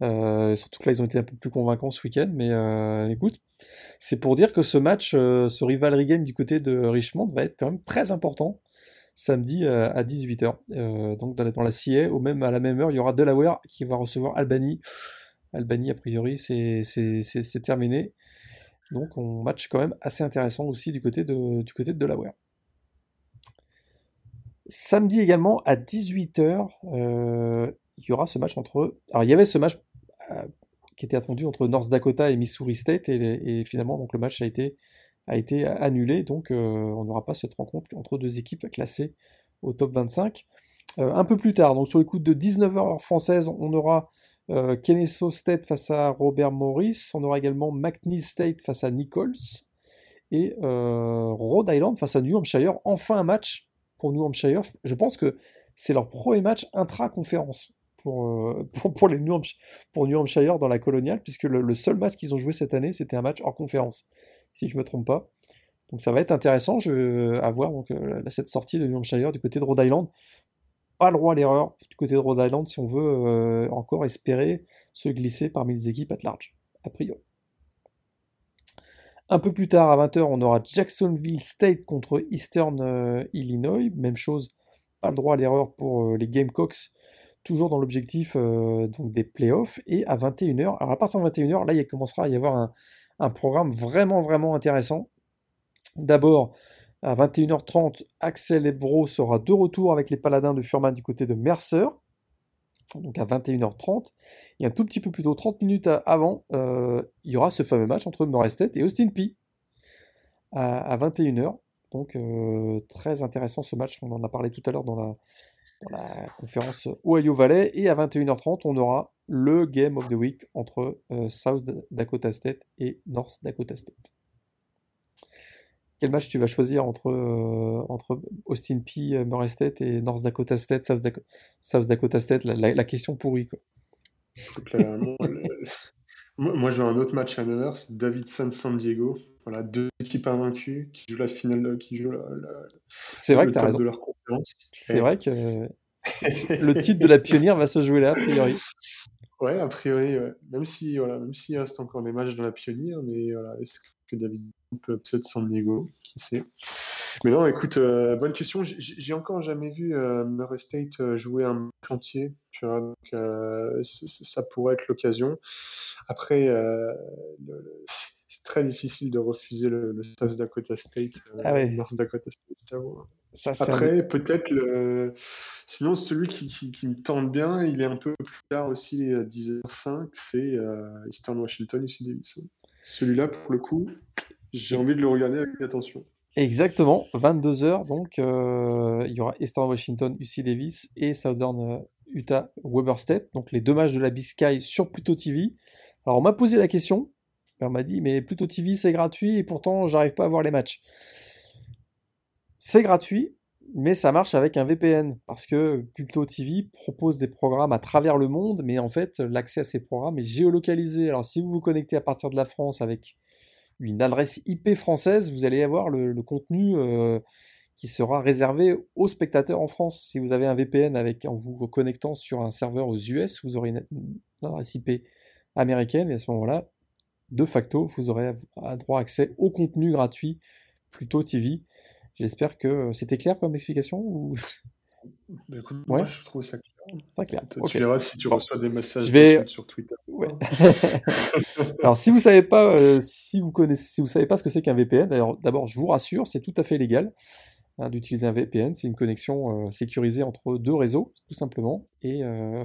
Euh, surtout que là, ils ont été un peu plus convaincants ce week-end. Mais écoute, c'est pour dire que ce match, ce rivalry game du côté de Richmond va être quand même très important samedi à 18h. donc dans la, CIE, au même, à la même heure, il y aura Delaware qui va recevoir Albany. Albanie, a priori, c'est terminé. Donc, on match quand même assez intéressant aussi du côté de, du côté de Delaware. Samedi également, à 18h, euh, il y aura ce match entre. Alors, il y avait ce match euh, qui était attendu entre North Dakota et Missouri State, et, finalement, donc, le match a été, a été annulé. Donc, euh, on n'aura pas cette rencontre entre deux équipes classées au top 25. un peu plus tard, donc sur les coups de 19h française, on aura euh, State face à Robert Morris. On aura également McNeese State face à Nichols. Et euh, Rhode Island face à New Hampshire. Enfin un match pour New Hampshire. Je pense que c'est leur premier match intra-conférence pour, euh, pour, New Hampshire, dans la coloniale, puisque le, seul match qu'ils ont joué cette année, c'était un match hors conférence, si je ne me trompe pas. Donc ça va être intéressant à voir donc, cette sortie de New Hampshire du côté de Rhode Island pas le droit à l'erreur du côté de Rhode Island si on veut euh, encore espérer se glisser parmi les équipes at large, a priori. Un peu plus tard, à 20h, on aura Jacksonville State contre Eastern euh, Illinois. Même chose, pas le droit à l'erreur pour euh, les Gamecocks, toujours dans l'objectif donc des playoffs. Et à 21h, alors à partir de 21h, là, il commencera à y avoir un, programme vraiment, vraiment intéressant. D'abord, à 21h30, Axel Ebro sera de retour avec les Paladins de Furman du côté de Mercer. Donc à 21h30. Et un tout petit peu plus tôt, 30 minutes avant, euh, il y aura ce fameux match entre Morestet et Austin P. À, 21h. Donc euh, très intéressant ce match. On en a parlé tout à l'heure dans la, dans la conférence Ohio Valley. Et à 21h30, on aura le Game of the Week entre euh, South Dakota State et North Dakota State. Quel match tu vas choisir entre, euh, entre Austin P, euh, Murray State et North Dakota State, South, Dakota, State? La, question pourrie. Quoi. moi, je veux un autre match à 9h, c'est Davidson San Diego. Voilà, deux équipes invaincues qui jouent la finale, qui jouent la, c'est vrai que as raison. de leur. C'est vrai que le titre de la pionnière va se jouer là, a priori. Ouais, a priori, même si voilà, même s'il reste encore des matchs dans la pionnière, mais voilà, est-ce que David peut être San Diego, qui sait? Mais non, écoute, euh, bonne question. J'ai encore jamais vu euh, Murray State euh, jouer un chantier. Tu vois, donc, ça pourrait être l'occasion. Après, c'est très difficile de refuser le, le South Dakota State, ah ouais. North Dakota State. Ça, Après, peut-être le. Sinon, celui qui, qui, me tente bien, il est un peu plus tard aussi, à 10h05, c'est Eastern Washington, UC Davis. Celui-là, pour le coup, j'ai envie de le regarder avec attention. Exactement, 22h, donc euh, il y aura Eastern Washington, UC Davis et Southern euh, Utah, Weber State, donc les deux matchs de la Biscay sur Pluto TV. Alors on m'a posé la question, on m'a dit mais Pluto TV c'est gratuit et pourtant j'arrive pas à voir les matchs. C'est gratuit, mais ça marche avec un VPN parce que Pluto TV propose des programmes à travers le monde, mais en fait l'accès à ces programmes est géolocalisé. Alors si vous vous connectez à partir de la France avec une adresse IP française, vous allez avoir le, contenu euh, qui sera réservé aux spectateurs en France. Si vous avez un VPN avec, en vous connectant sur un serveur aux US, vous aurez une, adresse IP américaine et à ce moment-là, de facto, vous aurez droit accès au contenu gratuit plutôt TV. J'espère que c'était clair comme explication ou... Bah, écoute, moi, je trouve ça clair. Très clair. Tu verras si tu reçois des messages sur Twitter. Alors, si vous savez pas, euh, si vous connaissez, si vous savez pas ce que c'est qu'un VPN, d'abord, je vous rassure, c'est tout à fait légal. Hein, d'utiliser un VPN. C'est une connexion euh, sécurisée entre deux réseaux, tout simplement. Et, euh,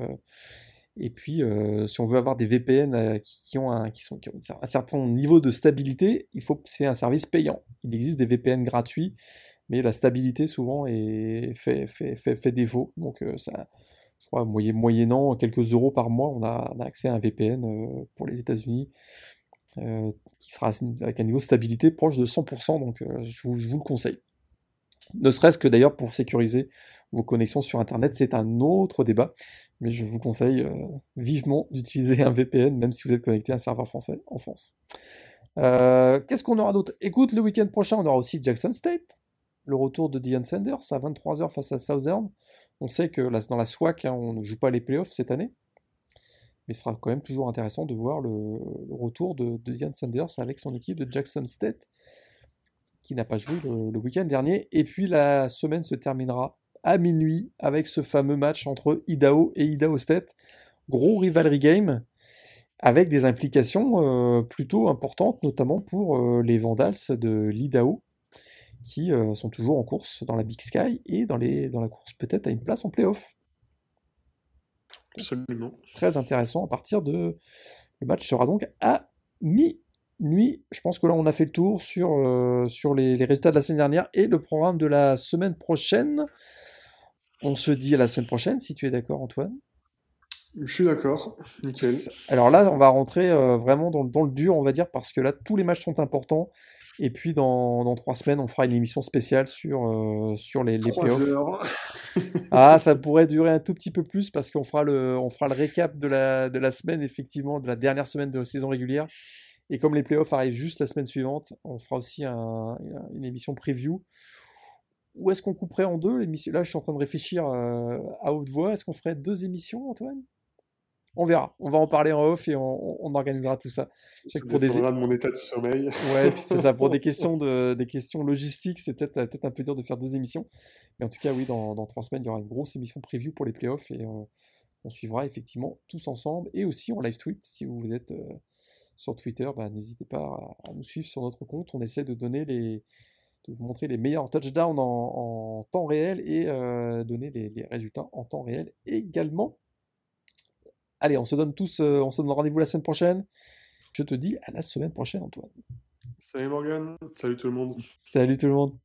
et puis, euh, si on veut avoir des VPN qui, ont un, qui, sont, un certain niveau de stabilité, il faut c'est un service payant. Il existe des VPN gratuits, mais la stabilité souvent est, fait, fait, fait, fait défaut. Donc, ça, je crois, moyennant quelques euros par mois, on a, on a accès à un VPN pour les États-Unis. qui sera avec un niveau de stabilité proche de 100%, donc je vous, je vous le conseille. Ne serait-ce que d'ailleurs pour sécuriser vos connexions sur Internet, c'est un autre débat, mais je vous conseille euh, vivement d'utiliser un VPN, même si vous êtes connecté à un serveur français en France. Euh, qu'est-ce qu'on aura d'autre? Écoute, le week-end prochain, on aura aussi Jackson State, le retour de Dion Sanders à 23h face à Southern. On sait que dans la SWAC, hein, on ne joue pas les playoffs cette année, mais ce sera quand même toujours intéressant de voir le, retour de, de Dion Sanders avec son équipe de Jackson State qui n'a pas joué le, week-end dernier. Et puis la semaine se terminera à minuit avec ce fameux match entre Idaho et Idaho State. Gros rivalry game avec des implications euh, plutôt importantes, notamment pour euh, les Vandals de l'Idaho, qui euh, sont toujours en course dans la Big Sky et dans, les, dans la course peut-être à une place en playoff. Absolument. Très intéressant à partir de... Le match sera donc à mi nuit. Je pense que là, on a fait le tour sur, euh, sur les, résultats de la semaine dernière et le programme de la semaine prochaine. On se dit à la semaine prochaine, si tu es d'accord, Antoine. Je suis d'accord, nickel. Alors là, on va rentrer euh, vraiment dans, dans, le dur, on va dire, parce que là, tous les matchs sont importants. Et puis, dans, dans trois semaines, on fera une émission spéciale sur, euh, sur les, les playoffs. ah, ça pourrait durer un tout petit peu plus parce qu'on fera le, on fera le récap de la, de la semaine, effectivement, de la dernière semaine de saison régulière. Et comme les playoffs arrivent juste la semaine suivante, on fera aussi une émission preview. Où est-ce qu'on couperait en deux l'émission? Là, je suis en train de réfléchir euh, à haute voix. Est-ce qu'on ferait deux émissions, Antoine? On verra. On va en parler en off et on, organisera tout ça. ça pour des... de mon état de sommeil. Ouais, puis c'est ça. Pour des questions, de, des questions logistiques, c'est peut-être peut un peu dur de faire deux émissions. Mais en tout cas, oui, dans, trois semaines, il y aura une grosse émission preview pour les playoffs et on, suivra effectivement tous ensemble et aussi en live tweet si vous êtes. Euh, sur Twitter, bah, n'hésitez pas à, nous suivre sur notre compte. On essaie de donner les, de vous montrer les meilleurs touchdowns en, temps réel et euh, donner les, résultats en temps réel également. Allez, on se donne tous, euh, on se donne rendez-vous la semaine prochaine. Je te dis à la semaine prochaine, Antoine. Salut Morgan, salut tout le monde. Salut tout le monde.